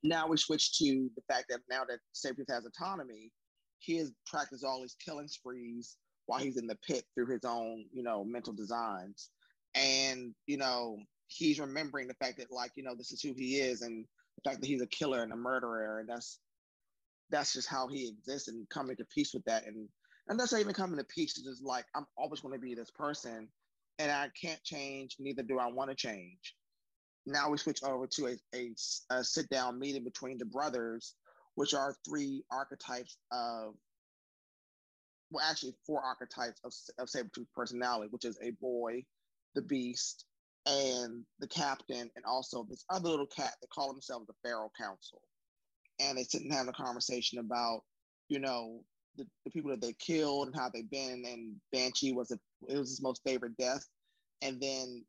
[SPEAKER 1] Now we switch to the fact that now that Sabretooth has autonomy, he has practiced all his killing sprees while he's in the pit through his own, you know, mental designs. And, you know, he's remembering the fact that, like, you know, this is who he is and the fact that he's a killer and a murderer. And that's that's just how he exists and coming to peace with that. And and that's not even coming to peace. It's just like I'm always going to be this person and I can't change, neither do I want to change. Now we switch over to a, a, a sit down meeting between the brothers which are three archetypes of, well, actually four archetypes of, of Sabretooth personality, which is a boy, the Beast, and the captain, and also this other little cat that call themselves the Pharaoh Council. And they sit and have a conversation about, you know, the, the people that they killed and how they've been. And Banshee was a, it was his most favorite death. And then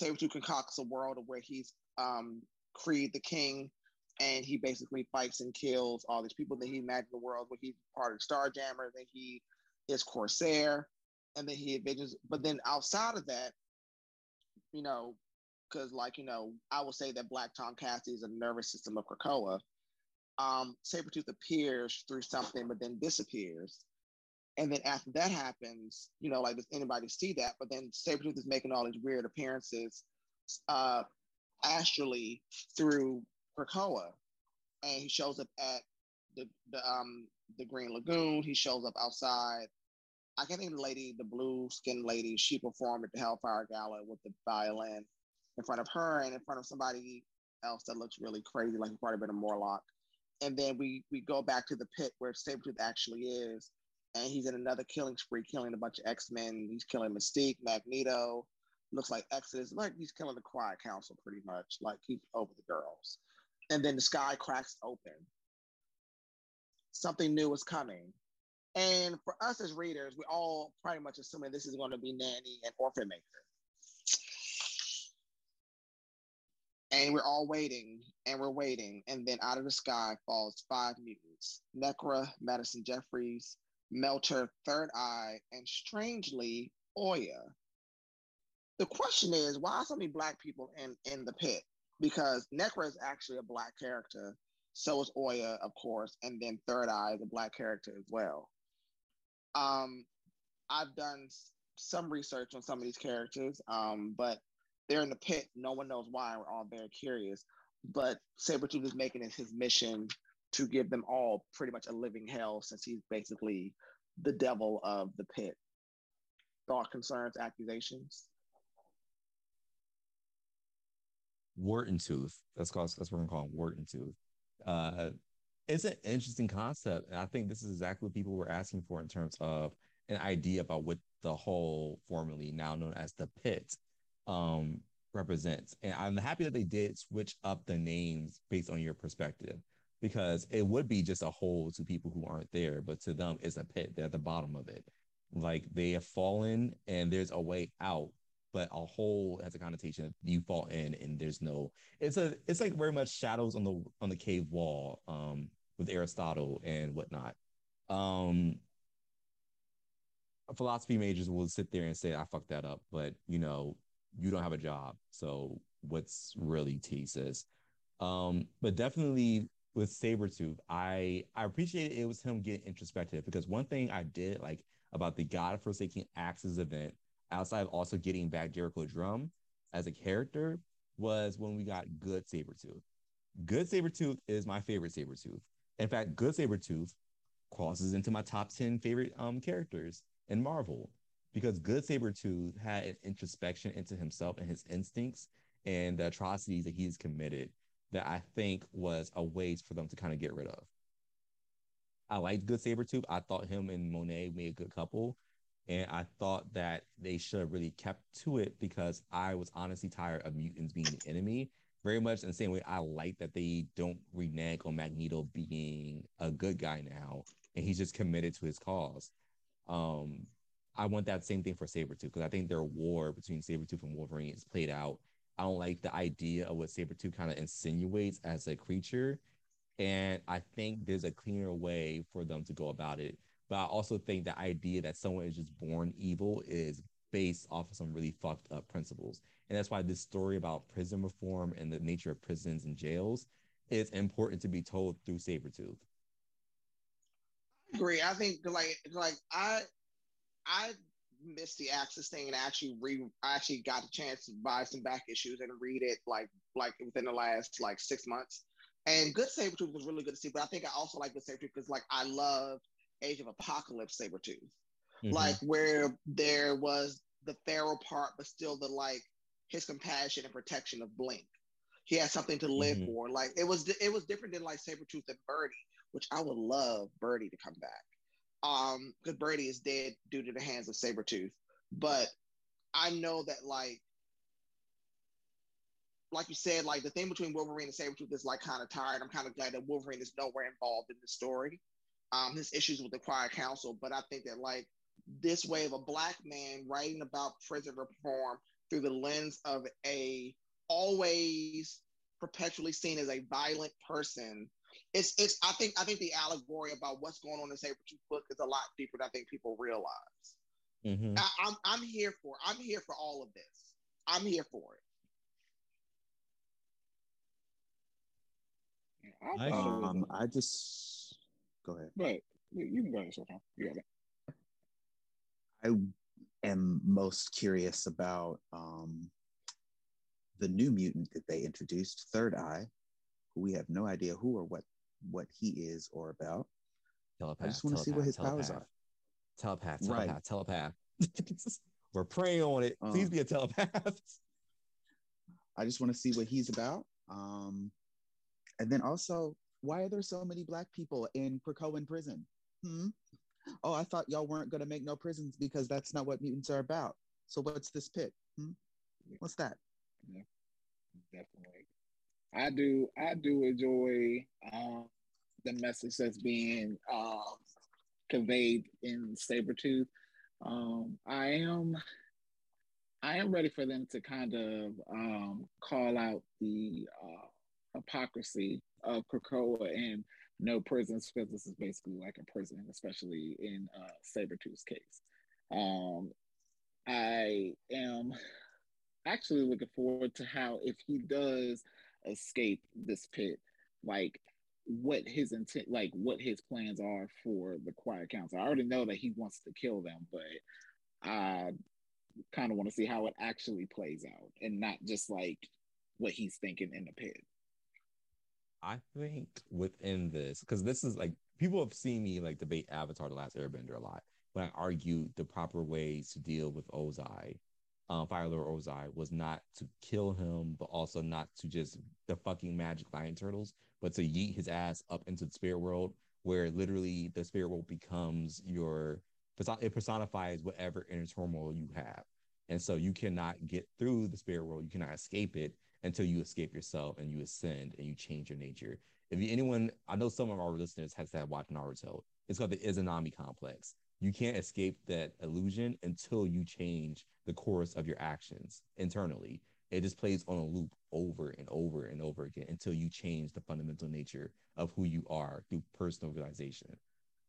[SPEAKER 1] Sabretooth concocts a world where he's um, Creed the King, and he basically fights and kills all these people that he imagined the world where he's part of Starjammer, that he is Corsair, and then he avenges. But then outside of that, you know, because like you know, I will say that Black Tom Cassidy is a nervous system of Krakoa. Um, Sabretooth appears through something, but then disappears. And then after that happens, you know, like does anybody see that? But then Sabretooth is making all these weird appearances uh, astrally through Krakoa. And he shows up at the, the um the Green Lagoon. He shows up outside I can't think of the lady, the blue skinned lady, she performed at the Hellfire Gala with the violin in front of her and in front of somebody else that looks really crazy, like probably been a Morlock. And then we we go back to the pit where Sabretooth actually is, and he's in another killing spree, killing a bunch of X-Men. He's killing Mystique, Magneto, looks like Exodus, like he's killing the Quiet Council pretty much, like he's over the girls. And then the sky cracks open. Something new is coming and for us as readers, we're all pretty much assuming this is going to be Nanny and Orphan Maker. And we're all waiting and we're waiting. And then out of the sky falls five mutants Nekra, Madison Jeffries, Melter, Third Eye, and strangely, Oya. The question is why so many Black people in, in the pit? Because Nekra is actually a Black character. So is Oya, of course. And then Third Eye is a Black character as well. Um, I've done some research on some of these characters, um, but they're in the pit. No one knows why. We're all very curious. But Sabretooth is making it his mission to give them all pretty much a living hell since he's basically the devil of the pit. Thought, concerns, accusations?
[SPEAKER 2] Warden Tooth. That's called that's what we're gonna call Warden Tooth. Uh, it's an interesting concept. And I think this is exactly what people were asking for in terms of an idea about what the whole formerly now known as the pit um, represents. And I'm happy that they did switch up the names based on your perspective because it would be just a hole to people who aren't there, but to them, it's a pit. They're at the bottom of it. Like they have fallen and there's a way out, but a hole has a connotation of you fall in and there's no it's a it's like very much shadows on the on the cave wall um with Aristotle and whatnot. Um, philosophy majors will sit there and say, I fucked that up, but you know, you don't have a job. So what's really thesis? Um, but definitely with Sabretooth, I I appreciate it was him getting introspective because one thing I did like about the God Forsaken Axis event, outside of also getting back Jericho Drumm as a character, was when we got good Sabretooth. Good Sabretooth is my favorite Sabretooth. In fact, Good Sabretooth crosses into my top 10 favorite um, characters in Marvel because Good Sabretooth had an introspection into himself and his instincts and the atrocities that he's committed that I think was a ways for them to kind of get rid of. I liked Good Sabretooth. I thought him and Monet made a good couple. And I thought that they should have really kept to it because I was honestly tired of mutants being the enemy very much in the same way I like that they don't renege on Magneto being a good guy now and he's just committed to his cause. Um, I want that same thing for Sabretooth because I think their war between Sabretooth and Wolverine is played out. I don't like the idea of what Sabretooth kind of insinuates as a creature. And I think there's a cleaner way for them to go about it. But I also think the idea that someone is just born evil is based off of some really fucked up principles. And that's why this story about prison reform and the nature of prisons and jails is important to be told through Sabretooth.
[SPEAKER 1] I agree. I think like like I I missed the Axis thing and actually re I actually got a chance to buy some back issues and read it like like within the last like six months. And Good Sabretooth was really good to see, but I think I also like Good Sabretooth because like I love Age of Apocalypse Sabretooth. Mm-hmm. Like where there was the feral part, but still the like his compassion and protection of Blink. He had something to live mm-hmm. for. Like it was it was different than like Sabretooth and Birdie, which I would love Birdie to come back. Um, because Birdie is dead due to the hands of Sabretooth. But I know that like like you said, like the thing between Wolverine and Sabretooth is like kind of tired. I'm kind of glad that Wolverine is nowhere involved in the story. Um, his issues with the Quiet Council, but I think that like this way of a black man writing about prison reform through the lens of a always perpetually seen as a violent person. It's it's I think I think the allegory about what's going on in Sabretooth book is a lot deeper than I think people realize. Mm-hmm. I, I'm I'm here for I'm here for all of this. I'm here for it.
[SPEAKER 3] I, um, I just go ahead.
[SPEAKER 4] But you can go ahead, Sultan. You got it.
[SPEAKER 3] I am most curious about um, the new mutant that they introduced, Third Eye, who we have no idea who or what what he is or about.
[SPEAKER 2] Telepath. I just want to see what his telepath. powers are. Telepath, telepath, right. telepath. *laughs* We're praying on it. Please um, be a telepath.
[SPEAKER 3] I just want to see what he's about. Um, and then also, why are there so many black people in Krakoan prison? Hmm? Oh, I thought y'all weren't going to make no prisons because that's not what mutants are about. So what's this pit? Hmm? What's that?
[SPEAKER 4] Yeah, definitely. I do. I do enjoy um, the message that's being um, conveyed in Sabretooth. Um, I am. I am ready for them to kind of um, call out the uh, hypocrisy of Krakoa and no prisons because this is basically like a prison, especially in uh, Sabretooth's case. Um, I am actually looking forward to how if he does escape this pit, like what his intent, like what his plans are for the Quiet Council. I already know that he wants to kill them, but I kind of want to see how it actually plays out and not just like what he's thinking in the pit.
[SPEAKER 2] I think within this, because this is like people have seen me like debate Avatar: The Last Airbender a lot. When I argue the proper ways to deal with Ozai, um, Fire Lord Ozai, was not to kill him, but also not to just the fucking magic lion turtles, but to yeet his ass up into the spirit world, where literally the spirit world becomes your it personifies whatever inner turmoil you have. And so you cannot get through the spirit world, you cannot escape it until you escape yourself and you ascend and you change your nature. If anyone, I know some of our listeners has had watched Naruto. It's called the Izanami complex. You can't escape that illusion until you change the course of your actions internally. It just plays on a loop over and over and over again until you change the fundamental nature of who you are through personal realization.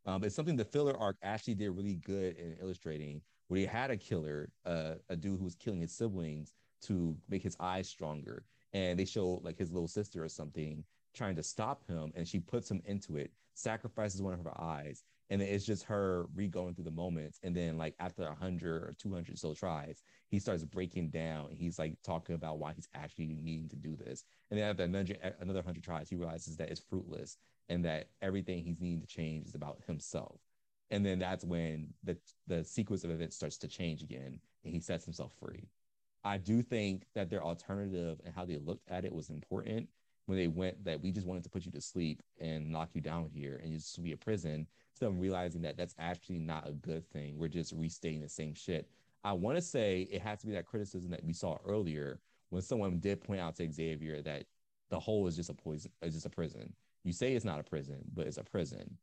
[SPEAKER 2] Um, it's something the filler arc actually did really good in illustrating, where he had a killer, uh, a dude who was killing his siblings, to make his eyes stronger. And they show like his little sister or something trying to stop him, and she puts him into it, sacrifices one of her eyes, and it's just her re-going through the moments. And then like after a hundred or two hundred so tries, he starts breaking down. He's like talking about why he's actually needing to do this. And then after another another hundred tries, he realizes that it's fruitless and that everything he's needing to change is about himself. And then that's when the the sequence of events starts to change again, and he sets himself free. I do think that their alternative and how they looked at it was important when they went that we just wanted to put you to sleep and knock you down here and you just be a prison. So I'm realizing that that's actually not a good thing. We're just restating the same shit. I want to say it has to be that criticism that we saw earlier when someone did point out to Xavier that the hole is just a poison, is just a prison. You say it's not a prison, but it's a prison.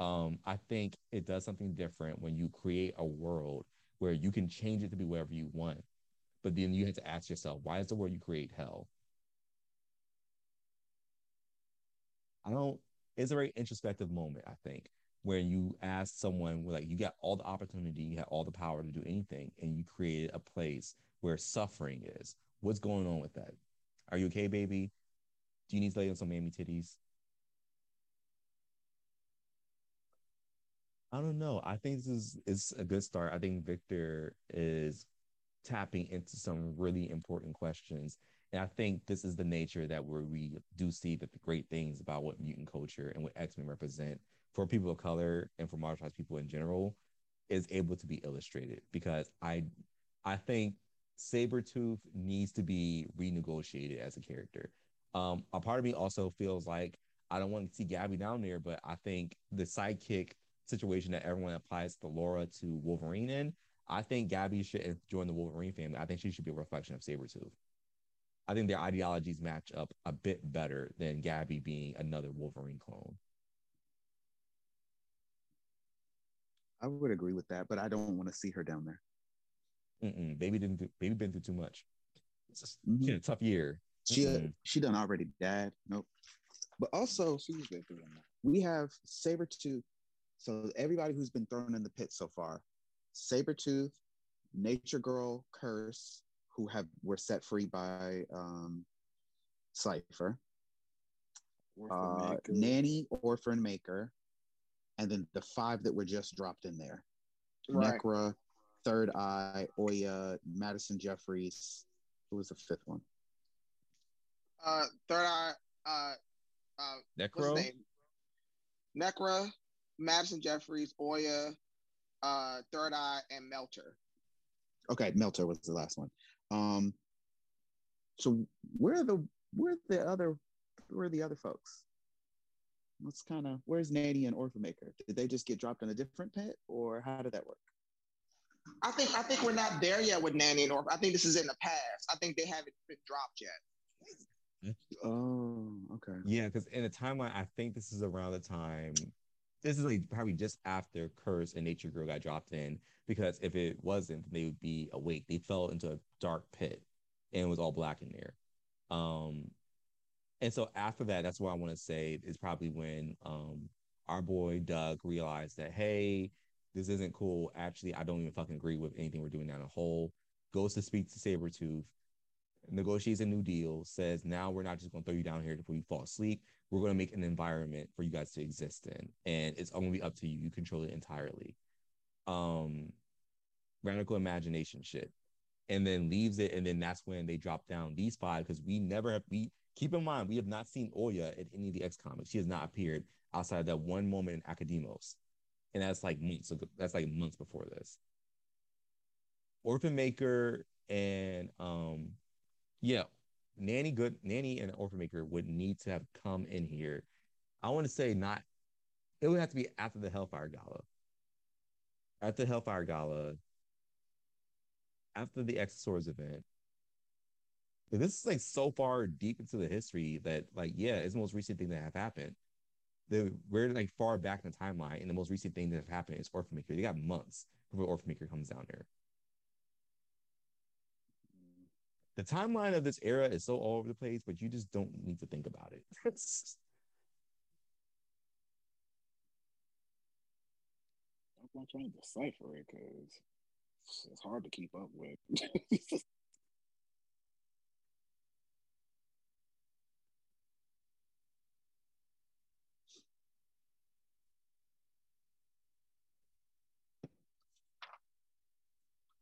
[SPEAKER 2] Um, I think it does something different when you create a world where you can change it to be whatever you want but then you have to ask yourself, why is the world you create hell? I don't, it's a very introspective moment, I think, where you ask someone, like, you got all the opportunity, you have all the power to do anything, and you created a place where suffering is. What's going on with that? Are you okay, baby? Do you need to lay on some mammy titties? I don't know. I think this is a good start. I think Victor is tapping into some really important questions. And I think this is the nature that where we do see that the great things about what mutant culture and what X-Men represent for people of color and for marginalized people in general is able to be illustrated because I I think Sabretooth needs to be renegotiated as a character. Um, a part of me also feels like I don't want to see Gabby down there, but I think the sidekick situation that everyone applies the Laura to Wolverine in, I think Gabby should join the Wolverine family. I think she should be a reflection of Sabretooth. I think their ideologies match up a bit better than Gabby being another Wolverine clone.
[SPEAKER 3] I would agree with that, but I don't want to see her down there.
[SPEAKER 2] Mm-mm. Baby didn't. Do, baby been through too much. It's just mm-hmm. she had a tough year.
[SPEAKER 3] She mm-hmm. she done already died. Nope. But also, we have Sabretooth. So everybody who's been thrown in the pit so far, Sabretooth, Nature Girl, Curse, who have were set free by um, Cypher, uh, Nanny, Orphan Maker, and then the five that were just dropped in there. Right. Nekra, Third Eye, Oya, Madison Jeffries. Who was the fifth one?
[SPEAKER 1] Uh, Third Eye, uh, uh,
[SPEAKER 2] Necro,
[SPEAKER 1] Nekra, Madison Jeffries, Oya, uh, Third Eye, and Melter.
[SPEAKER 3] Okay, Melter was the last one. Um, so where are the where are the other where are the other folks? What's kind of where's Nanny and Orphanmaker? Did they just get dropped in a different pit, or how did that work?
[SPEAKER 1] I think I think we're not there yet with Nanny and Orphan. I think this is in the past. I think they haven't been dropped yet.
[SPEAKER 3] Oh, okay.
[SPEAKER 2] Yeah, because in the timeline, I think this is around the time. This is like probably just after Curse and Nature Girl got dropped in. Because if it wasn't, they would be awake. They fell into a dark pit, and it was all black in there. Um, and so after that, that's what I want to say is probably when um our boy Doug realized that hey, this isn't cool. Actually, I don't even fucking agree with anything we're doing down the hole. Goes to speak to Sabretooth, negotiates a new deal, says now we're not just gonna throw you down here before you fall asleep. We're gonna make an environment for you guys to exist in. And it's all gonna be up to you. You control it entirely. Um radical imagination shit. And then leaves it, and then that's when they drop down these five because we never have we keep in mind we have not seen Oya in any of the X comics. She has not appeared outside of that one moment in Academos and that's like months ago. That's like months before this. Orphan Maker and um, yeah, Nanny Good Nanny and Orphan Maker would need to have come in here. I want to say not. It would have to be after the Hellfire Gala. At the Hellfire Gala, after the X Swords event. This is like so far deep into the history that, like, yeah, it's the most recent thing that have happened the we're like far back in the timeline, and the most recent thing that have happened is Orphan Maker. They got months before Orphan Maker comes down there. The timeline of this era is so all over the place, but you just don't need to think about it. *laughs*
[SPEAKER 4] I'm trying to decipher it because it's hard to keep up with. *laughs*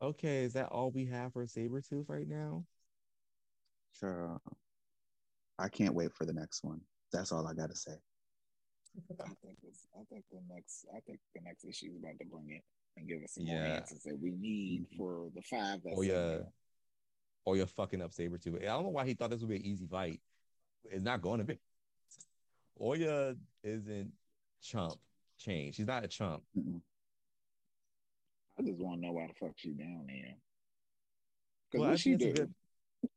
[SPEAKER 2] Okay, is that all we have for Sabretooth right now?
[SPEAKER 3] Sure. I can't wait for the next one. That's all I gotta say.
[SPEAKER 4] I think it's, I think the next I think the next issue is about to bring it and give us some yeah. more answers that we need mm-hmm. for the five that's
[SPEAKER 2] Oh yeah. Oh you're fucking up Saber too. I don't know why he thought this would be an easy fight. It's not going to be. Oya isn't chump change. She's not a chump. Mm-mm.
[SPEAKER 4] I just want to know why the fuck she down there.
[SPEAKER 2] Well, what she do? Good,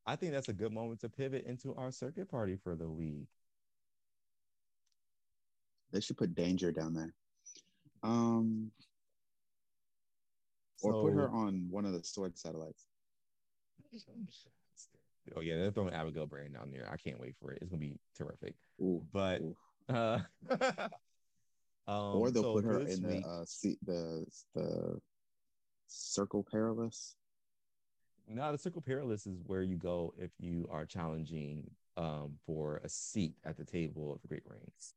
[SPEAKER 2] I think that's a good moment to pivot into our circuit party for the week.
[SPEAKER 3] They should put Danger down there. Um, or put her on one of the sword satellites.
[SPEAKER 2] Oh yeah, they're throwing Abigail Brand down there. I can't wait for it. It's gonna be terrific. Ooh, but ooh. uh *laughs*
[SPEAKER 3] um, or they'll so put her in week, the uh see the the Circle Perilous?
[SPEAKER 2] No, the Circle Perilous is where you go if you are challenging um, for a seat at the table of the Great Rings.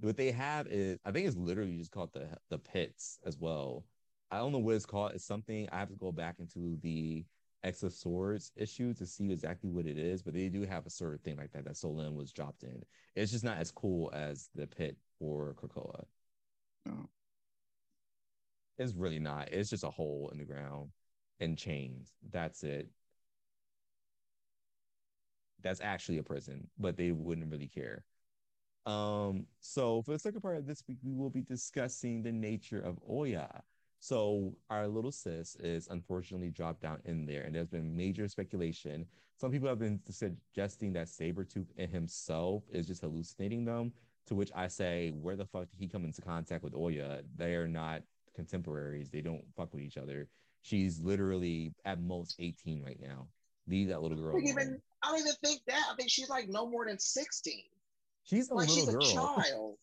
[SPEAKER 2] What they have is, I think it's literally just called the the pits as well. I don't know what it's called. It's something I have to go back into the X of Swords issue to see exactly what it is, but they do have a sort of thing like that that Solem was dropped in. It's just not as cool as the pit for Krakoa. Oh. It's really not. It's just a hole in the ground and chains. That's it. That's actually a prison, but they wouldn't really care. Um, so for the second part of this week, we will be discussing the nature of Oya. So our little sis is unfortunately dropped down in there, and there's been major speculation. Some people have been suggesting that Sabretooth himself is just hallucinating them. To which I say, where the fuck did he come into contact with Oya? They are not contemporaries. They don't fuck with each other. She's literally at most 18 right now. Leave that little girl.
[SPEAKER 1] I don't, even, I don't even think that. I think she's like no more than 16.
[SPEAKER 2] She's a
[SPEAKER 1] like
[SPEAKER 2] little
[SPEAKER 1] she's
[SPEAKER 2] girl.
[SPEAKER 1] a child.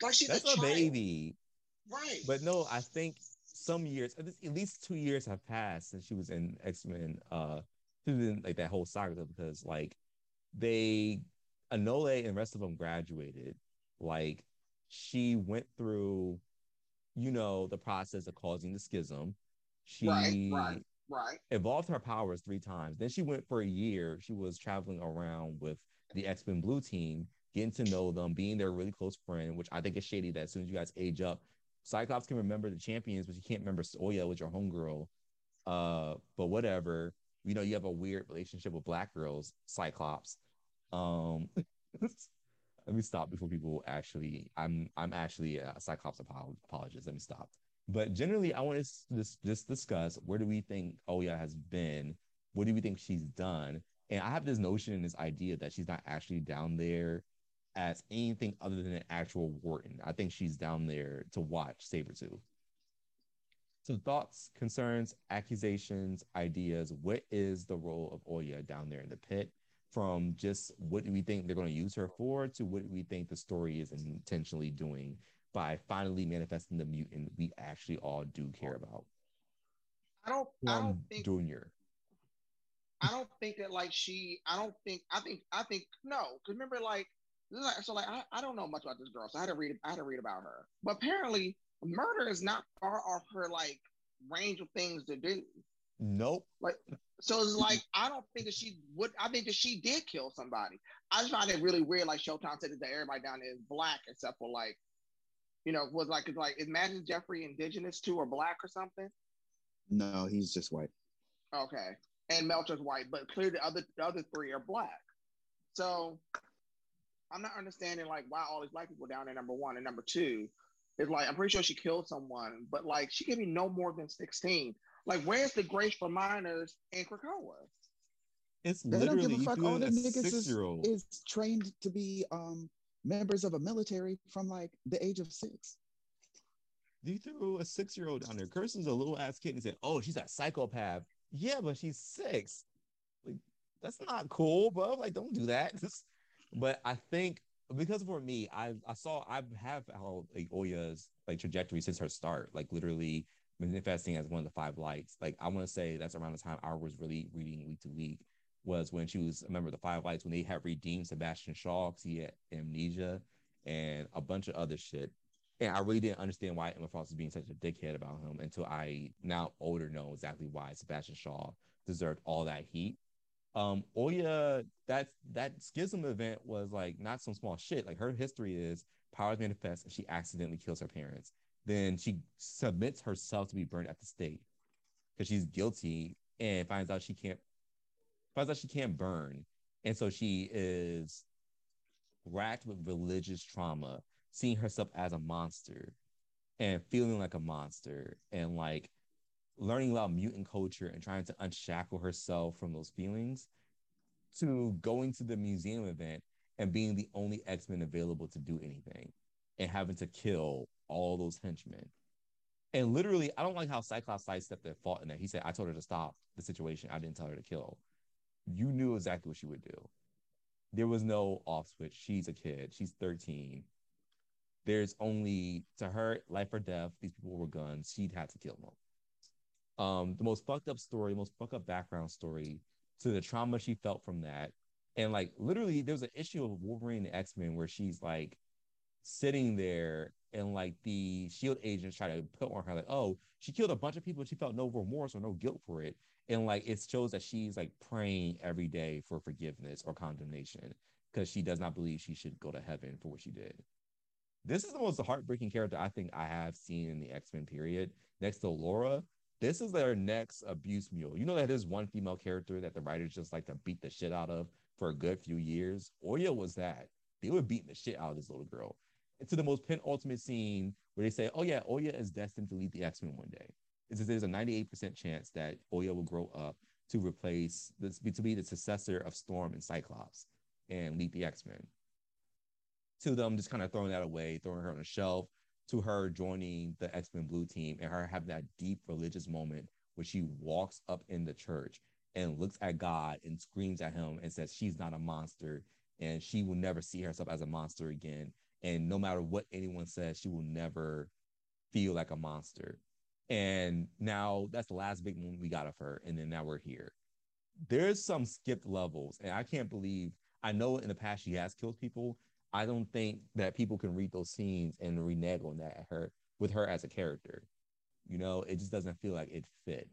[SPEAKER 1] Like she's
[SPEAKER 2] That's
[SPEAKER 1] a,
[SPEAKER 2] a baby.
[SPEAKER 1] Right.
[SPEAKER 2] But no, I think some years, at least- at least two years have passed since she was in X Men. Uh, she was in like that whole saga because like they, Anole and the rest of them graduated. Like she went through, you know, the process of causing the schism. She
[SPEAKER 1] right, right, right.
[SPEAKER 2] evolved her powers three times. Then she went for a year. She was traveling around with the X Men Blue team, getting to know them, being their really close friend, which I think is shady that as soon as you guys age up, Cyclops can remember the champions, but you can't remember Oya with your homegirl. Uh, but whatever. You know, you have a weird relationship with black girls, Cyclops. Um, *laughs* let me stop before people actually. I'm I'm actually a Cyclops apologist. Let me stop. But generally, I want to just, just discuss where do we think Oya has been? What do we think she's done? And I have this notion and this idea that she's not actually down there as anything other than an actual Warden. I think she's down there to watch Sabretooth. So thoughts, concerns, accusations, ideas. What is the role of Oya down there in the pit? From just what do we think they're going to use her for to what do we think the story is intentionally doing by finally manifesting the mutant we actually all do care about.
[SPEAKER 1] I don't. I don't think
[SPEAKER 2] Junior.
[SPEAKER 1] I don't think that like she. I don't think. I think. I think no. Because remember, like, so like I, I don't know much about this girl, so I had to read. I had to read about her. But apparently, murder is not far off her like range of things to do.
[SPEAKER 2] Nope.
[SPEAKER 1] Like, so it's like I don't think that she would. I think that she did kill somebody. I just find it really weird. Like Showtime said that everybody down there is black except for like you know, was like, it's like, imagine Jeffrey indigenous to or black or something?
[SPEAKER 3] No, he's just white.
[SPEAKER 1] Okay. And Melter's white, but clearly the other, the other three are black. So I'm not understanding like why all these black people down there, number one. And number two, is like, I'm pretty sure she killed someone, but like she can be no more than 16. Like, where's the grace for minors in Krakoa?
[SPEAKER 2] It's
[SPEAKER 3] They
[SPEAKER 2] literally
[SPEAKER 3] don't give a fuck. All the niggas is,
[SPEAKER 2] six-year-old.
[SPEAKER 3] is trained to be um members of a military from like the age of six.
[SPEAKER 2] You threw a six-year-old down there. Kirsten's a little ass kid and said, "Oh, she's a psychopath." Yeah, but she's six. Like that's not cool, bro. Like, don't do that. *laughs* but I think because for me, I I saw I have how like Oya's like trajectory since her start, like literally manifesting as one of the five lights. Like I want to say that's around the time I was really reading week to week was when she was a member of the five lights when they had redeemed Sebastian Shaw because he had amnesia and a bunch of other shit. And I really didn't understand why Emma Frost was being such a dickhead about him until I now older know exactly why Sebastian Shaw deserved all that heat. Um, Oya, that that schism event was like not some small shit. Like her history is powers manifest and she accidentally kills her parents. Then she submits herself to be burned at the stake because she's guilty and finds out she can't finds out she can't burn. And so she is racked with religious trauma, seeing herself as a monster and feeling like a monster and like learning about mutant culture and trying to unshackle herself from those feelings to going to the museum event and being the only X-Men available to do anything and having to kill all those henchmen. And literally, I don't like how Cyclops sidestepped their fault in that. He said, I told her to stop the situation. I didn't tell her to kill. You knew exactly what she would do. There was no off switch. She's a kid. She's 13. There's only to her life or death. These people were guns. She'd had to kill them. Um, the most fucked up story, most fucked up background story to the trauma she felt from that. And like literally, there's an issue of Wolverine and X Men where she's like sitting there and like the shield agents try to put on her like oh she killed a bunch of people she felt no remorse or no guilt for it. And like it shows that she's like praying every day for forgiveness or condemnation because she does not believe she should go to heaven for what she did. This is the most heartbreaking character i think i have seen in the x-men period next to laura. This is their next abuse mule. You know that there's one female character that the writers just like to beat the shit out of for a good few years? Oya was that. They were beating the shit out of this little girl to the most penultimate scene where they say, "Oh yeah, Oya is destined to lead the X Men one day." is there's a 98% chance that Oya will grow up to replace this to be the successor of Storm and Cyclops and lead the X-Men. To them just kind of throwing that away, throwing her on a shelf, to her joining the X-Men Blue team and her having that deep religious moment where she walks up in the church and looks at God and screams at him and says she's not a monster and she will never see herself as a monster again. And no matter what anyone says, she will never feel like a monster. And now that's the last big moment we got of her. And then now we're here. There's some skipped levels. And I can't believe, I know in the past she has killed people. I don't think that people can read those scenes and renege on that her with her as a character. You know, it just doesn't feel like it fit.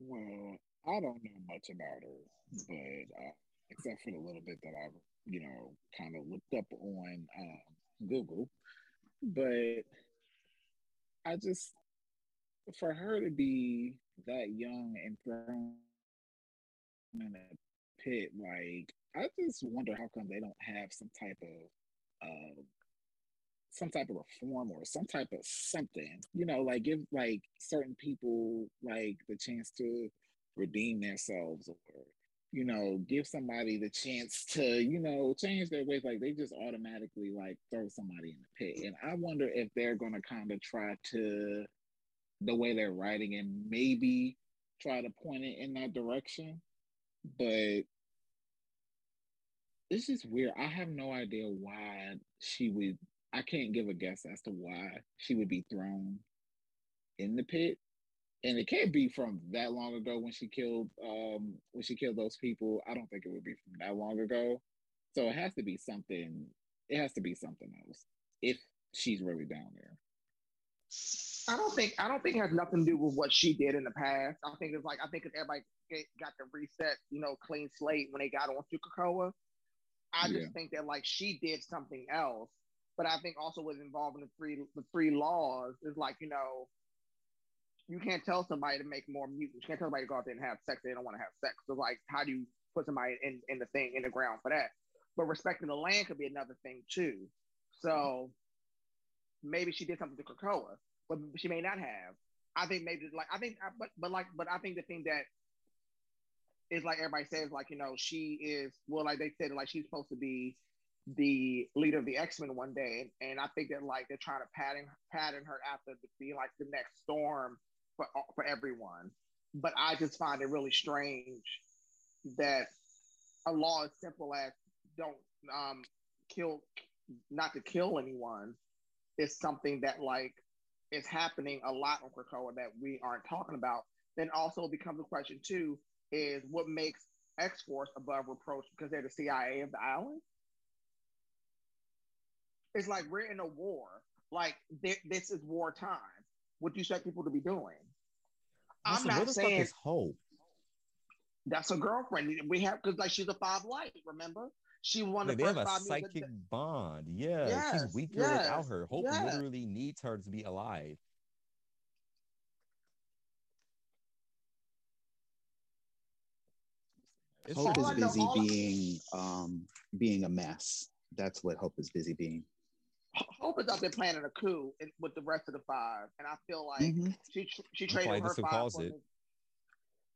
[SPEAKER 4] Well, I don't know much about her, but uh, except for the little bit that I've, you know, kind of looked up on um, Google. But I just, for her to be that young and thrown in a pit, like, I just wonder how come they don't have some type of uh, some type of reform or some type of something, you know, like give like certain people like the chance to redeem themselves or you know, give somebody the chance to, you know, change their ways. Like they just automatically like throw somebody in the pit. And I wonder if they're gonna kind of try to the way they're writing and maybe try to point it in that direction. But it's just weird. I have no idea why she would I can't give a guess as to why she would be thrown in the pit. And it can't be from that long ago when she killed um when she killed those people. I don't think it would be from that long ago. So it has to be something it has to be something else if she's really down there.
[SPEAKER 1] I don't think I don't think it has nothing to do with what she did in the past. I think it's like I think everybody got the reset, you know, clean slate when they got on Krakoa. I yeah. just think that like she did something else but I think also was involved in the three the three laws is like you know you can't tell somebody to make more mutants. You can't tell somebody to go out there and have sex. They don't want to have sex. So like, how do you put somebody in, in the thing in the ground for that? But respecting the land could be another thing too. So maybe she did something to Krakoa, but she may not have. I think maybe like I think, but but like, but I think the thing that is like everybody says, like you know, she is well, like they said, like she's supposed to be the leader of the X-Men one day. And I think that like they're trying to pattern pattern her after to be like the next storm for for everyone. But I just find it really strange that a law as simple as don't um, kill not to kill anyone is something that like is happening a lot on Krakoa that we aren't talking about. Then also becomes a question too is what makes X Force above reproach because they're the CIA of the island? It's like we're in a war. Like th- this is wartime. What do you expect people to be doing?
[SPEAKER 2] I'm not saying is hope.
[SPEAKER 1] That's a girlfriend. We have because like she's a five light. Remember, she won the
[SPEAKER 2] they have a psychic bond. Yeah, yes, she's weaker yes, without her. Hope yes. literally needs her to be alive.
[SPEAKER 3] Hope is busy being um being a mess. That's what Hope is busy being.
[SPEAKER 1] Hope is out there planning a coup with the rest of the five, and I feel like mm-hmm. she she traded her five. For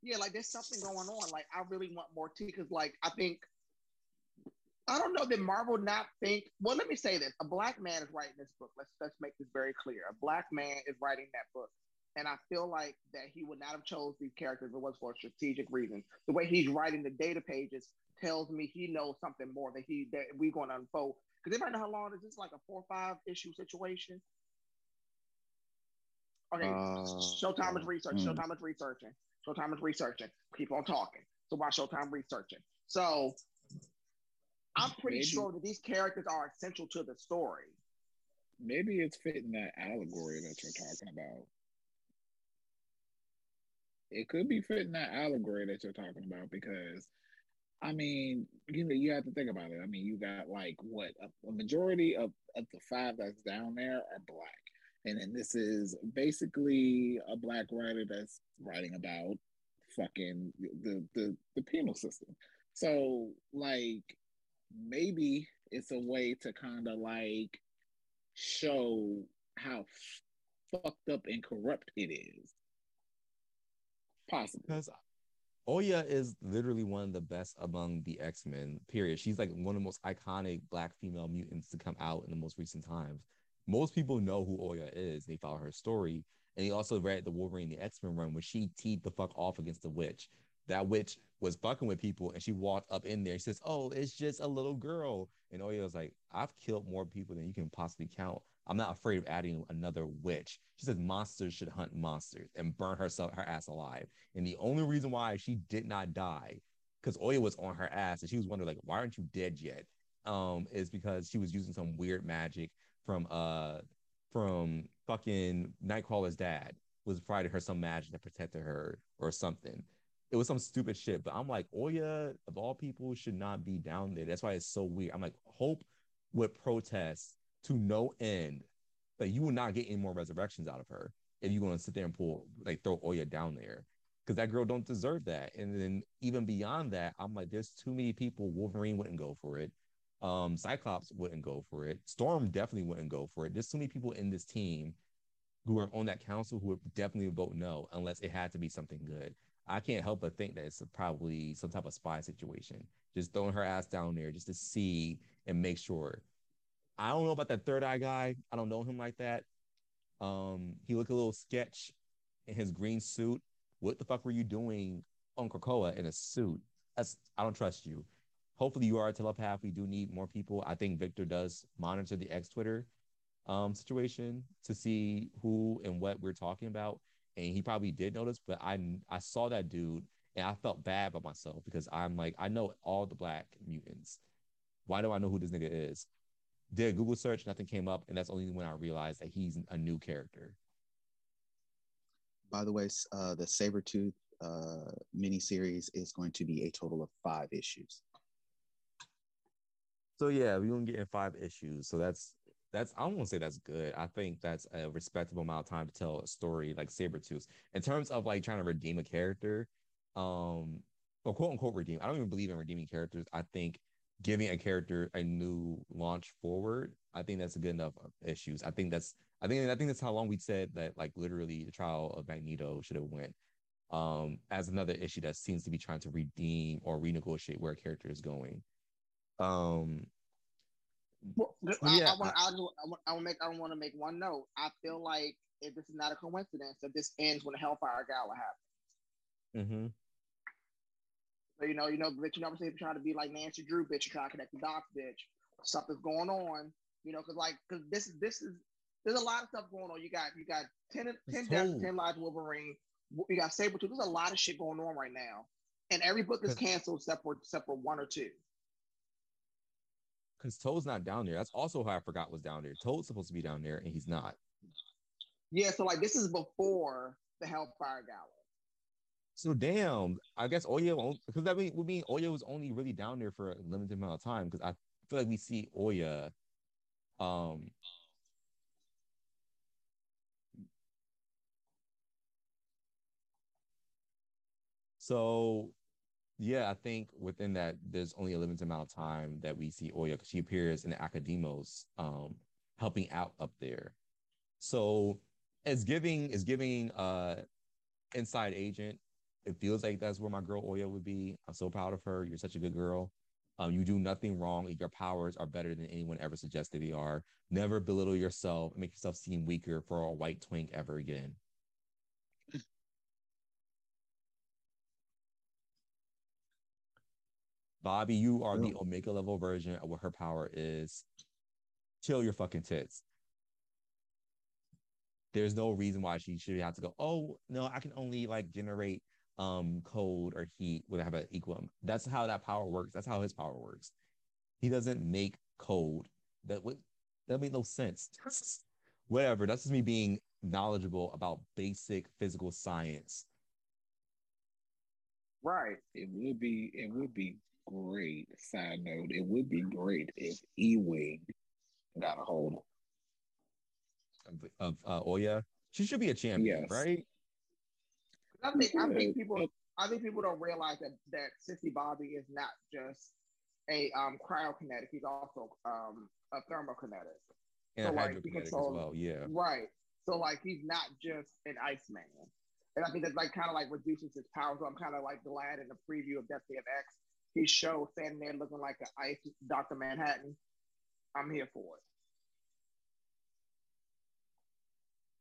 [SPEAKER 1] yeah, like there's something going on. Like I really want more tea because, like, I think I don't know that Marvel not think. Well, let me say this: a black man is writing this book. Let's let's make this very clear. A black man is writing that book, and I feel like that he would not have chose these characters if it was for a strategic reason. The way he's writing the data pages tells me he knows something more that he that we're going to unfold because anybody know how long is this? Like a four or five issue situation? Okay, uh, Showtime is researching. Hmm. Showtime is researching. Showtime is researching. Keep on talking. So why Showtime researching? So I'm pretty maybe, sure that these characters are essential to the story.
[SPEAKER 4] Maybe it's fitting that allegory that you're talking about. It could be fitting that allegory that you're talking about because I mean, you know, you have to think about it. I mean, you got like what a, a majority of, of the five that's down there are black. And then this is basically a black writer that's writing about fucking the the, the penal system. So like maybe it's a way to kind of like show how fucked up and corrupt it is. Possible.
[SPEAKER 2] Because Oya is literally one of the best among the X Men. Period. She's like one of the most iconic Black female mutants to come out in the most recent times. Most people know who Oya is. They follow her story, and he also read the Wolverine the X Men run where she teed the fuck off against the witch. That witch was fucking with people, and she walked up in there. She says, "Oh, it's just a little girl," and Oya was like, "I've killed more people than you can possibly count. I'm not afraid of adding another witch." She says, "Monsters should hunt monsters and burn herself her ass alive." And the only reason why she did not die, because Oya was on her ass, and she was wondering like, "Why aren't you dead yet?" Um, is because she was using some weird magic from uh from fucking Nightcrawler's dad was providing her some magic that protected her or something. It was some stupid shit, but I'm like, Oya of all people should not be down there. That's why it's so weird. I'm like, Hope would protest to no end, but you will not get any more resurrections out of her if you're to sit there and pull like throw Oya down there because that girl don't deserve that. And then even beyond that, I'm like, there's too many people. Wolverine wouldn't go for it. Um, Cyclops wouldn't go for it. Storm definitely wouldn't go for it. There's too many people in this team who are on that council who would definitely vote no unless it had to be something good. I can't help but think that it's probably some type of spy situation. Just throwing her ass down there just to see and make sure. I don't know about that third eye guy. I don't know him like that. Um, he looked a little sketch in his green suit. What the fuck were you doing on Krakoa in a suit? That's I don't trust you hopefully you are a telepath. We do need more people. I think Victor does monitor the X Twitter um, situation to see who and what we're talking about. And he probably did notice, but I I saw that dude and I felt bad about myself because I'm like, I know all the black mutants. Why do I know who this nigga is? Did a Google search, nothing came up, and that's only when I realized that he's a new character.
[SPEAKER 3] By the way, uh, the Sabretooth uh, miniseries is going to be a total of five issues.
[SPEAKER 2] So yeah, we're gonna get in five issues. So that's that's I don't want to say that's good. I think that's a respectable amount of time to tell a story like Sabretooth. In terms of like trying to redeem a character, um, or quote unquote redeem. I don't even believe in redeeming characters. I think giving a character a new launch forward, I think that's a good enough issues. I think that's I think I think that's how long we said that like literally the trial of Magneto should have went. Um, as another issue that seems to be trying to redeem or renegotiate where a character is going. Um,
[SPEAKER 1] well, I, yeah, I, want, I, I, I, make. I want to make one note. I feel like if this is not a coincidence that this ends when the Hellfire Gala happens. Mm-hmm. So, you know, you know, bitch, you know, I'm saying, trying to be like Nancy Drew, bitch, you trying to connect the dots, bitch. Something's going on, you know, because like, because this is this is there's a lot of stuff going on. You got you got 10, 10 deaths, 10 lives Wolverine. You got Sabretooth. There's a lot of shit going on right now. And every book is canceled except for except for one or two
[SPEAKER 2] because Toad's not down there. That's also who I forgot was down there. Toad's supposed to be down there, and he's not.
[SPEAKER 1] Yeah, so like this is before the Hellfire Gala.
[SPEAKER 2] So damn, I guess Oya because that would mean Oya was only really down there for a limited amount of time because I feel like we see Oya, um, so yeah, I think within that, there's only a limited amount of time that we see Oya because she appears in the Akademos, um, helping out up there. So, as giving is giving uh inside agent. It feels like that's where my girl Oya would be. I'm so proud of her. You're such a good girl. Um, you do nothing wrong. Your powers are better than anyone ever suggested they are. Never belittle yourself and make yourself seem weaker for a white twink ever again. Bobby, you are the Omega level version of what her power is. Chill your fucking tits. There's no reason why she should have to go, oh no, I can only like generate um cold or heat would have an equal. That's how that power works. That's how his power works. He doesn't make cold. That would that make no sense. *laughs* Whatever. That's just me being knowledgeable about basic physical science.
[SPEAKER 4] Right. It would be it would be great. Side note, it would be great if Ewing got a hold
[SPEAKER 2] of, of uh, Oya. She should be a champion, yes. right?
[SPEAKER 1] I think I think people I think people don't realize that that Sissy Bobby is not just a um cryokinetic. He's also um a thermokinetic.
[SPEAKER 2] And
[SPEAKER 1] So, like,
[SPEAKER 2] as well. Yeah.
[SPEAKER 1] Right. So like he's not just an Iceman. And I think that's like kind of like reduces his power. So I'm kind of like glad in the preview of Destiny of X, he showed standing there looking like an ice Dr. Manhattan. I'm here for it.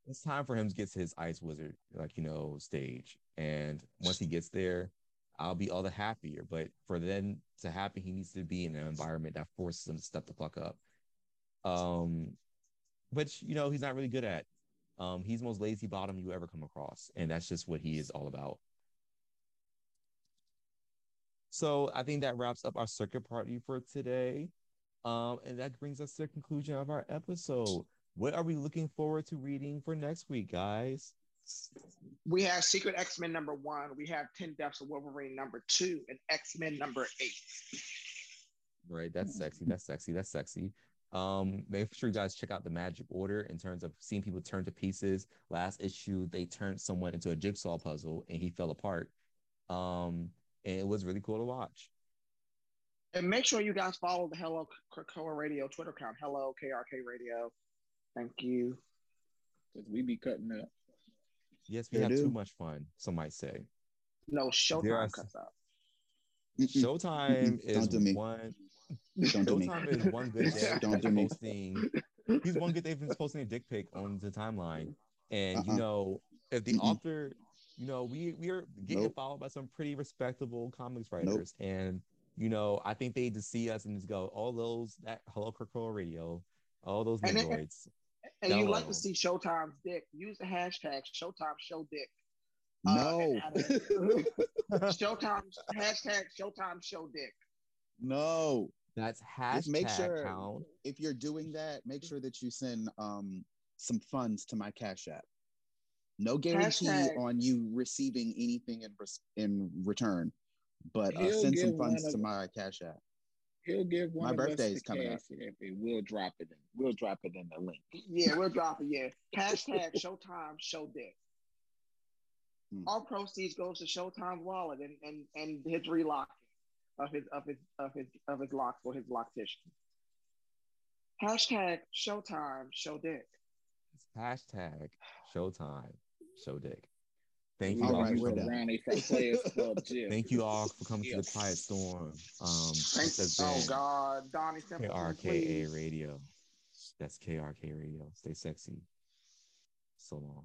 [SPEAKER 2] It's time for him to get to his ice wizard, like you know, stage. And once he gets there, I'll be all the happier. But for then to happen, he needs to be in an environment that forces him to step the fuck up. Um, which you know he's not really good at. Um, he's the most lazy bottom you ever come across, and that's just what he is all about. So I think that wraps up our circuit party for today. Um, and that brings us to the conclusion of our episode. What are we looking forward to reading for next week, guys?
[SPEAKER 1] We have Secret X Men number one. We have 10 Deaths of Wolverine number two and X Men number eight.
[SPEAKER 2] Right, that's sexy. That's sexy. That's sexy. Um, make sure you guys check out the Magic Order in terms of seeing people turn to pieces. Last issue, they turned someone into a jigsaw puzzle and he fell apart. Um, and it was really cool to watch.
[SPEAKER 1] And make sure you guys follow the Hello Krakoa Radio Twitter account. Hello KRK Radio. Thank you.
[SPEAKER 4] Because we be cutting up.
[SPEAKER 2] Yes, we
[SPEAKER 3] They
[SPEAKER 2] have
[SPEAKER 3] do.
[SPEAKER 2] too much fun, some might say.
[SPEAKER 1] No,
[SPEAKER 2] There are
[SPEAKER 1] Showtime cuts out.
[SPEAKER 2] Showtime is
[SPEAKER 3] Don't do me.
[SPEAKER 2] one
[SPEAKER 3] Don't do me.
[SPEAKER 2] Showtime is one good day
[SPEAKER 3] Don't do me.
[SPEAKER 2] posting he's one good day for posting a dick pic on the timeline. And you
[SPEAKER 3] Uh-uh.
[SPEAKER 2] know, if the
[SPEAKER 3] Mm-mm.
[SPEAKER 2] author, you know, we we are getting
[SPEAKER 3] Nope.
[SPEAKER 2] followed by some pretty respectable comics writers. And you know, I think they just see us and just go, all those that hello Krakoa radio, all those
[SPEAKER 1] And it-
[SPEAKER 2] Negroids.
[SPEAKER 1] And you like to see Showtime's dick. Use the hashtag Showtime Show Dick. Uh,
[SPEAKER 3] No.
[SPEAKER 1] and add it- *laughs* Showtime hashtag Showtime Show Dick.
[SPEAKER 3] no.
[SPEAKER 2] That's hashtag
[SPEAKER 3] Just make sure
[SPEAKER 2] count.
[SPEAKER 3] if you're doing that, make sure that you send um some funds to my Cash App. No guarantee
[SPEAKER 1] Hashtag-
[SPEAKER 3] on you receiving anything in res- in return, but uh, send some funds
[SPEAKER 4] one
[SPEAKER 3] to my Cash App.
[SPEAKER 4] He'll give one
[SPEAKER 3] My
[SPEAKER 4] of
[SPEAKER 3] birthday
[SPEAKER 4] us
[SPEAKER 3] is coming up.
[SPEAKER 4] cash app we'll drop it in. We'll drop it in the link.
[SPEAKER 1] Yeah, we'll drop it. Yeah. Hashtag *laughs* Showtime Show Dick.
[SPEAKER 3] Hmm.
[SPEAKER 1] All proceeds goes to Showtime's wallet and, and, and his relocking of his of his of his of his locks for his loctician. Hashtag Showtime Show Dick.
[SPEAKER 2] Hashtag Showtime. Show dick. Thank you
[SPEAKER 3] All
[SPEAKER 2] all.
[SPEAKER 3] right,
[SPEAKER 2] for
[SPEAKER 3] we're
[SPEAKER 2] coming.
[SPEAKER 4] from Players Club *laughs* Gym.
[SPEAKER 2] Thank you all for coming to the Quiet Storm. Um,
[SPEAKER 1] Thank,
[SPEAKER 2] this has
[SPEAKER 1] oh God, Donnie Simpson,
[SPEAKER 2] KRKA
[SPEAKER 1] please.
[SPEAKER 2] Radio. That's KRK Radio. Stay sexy. So long.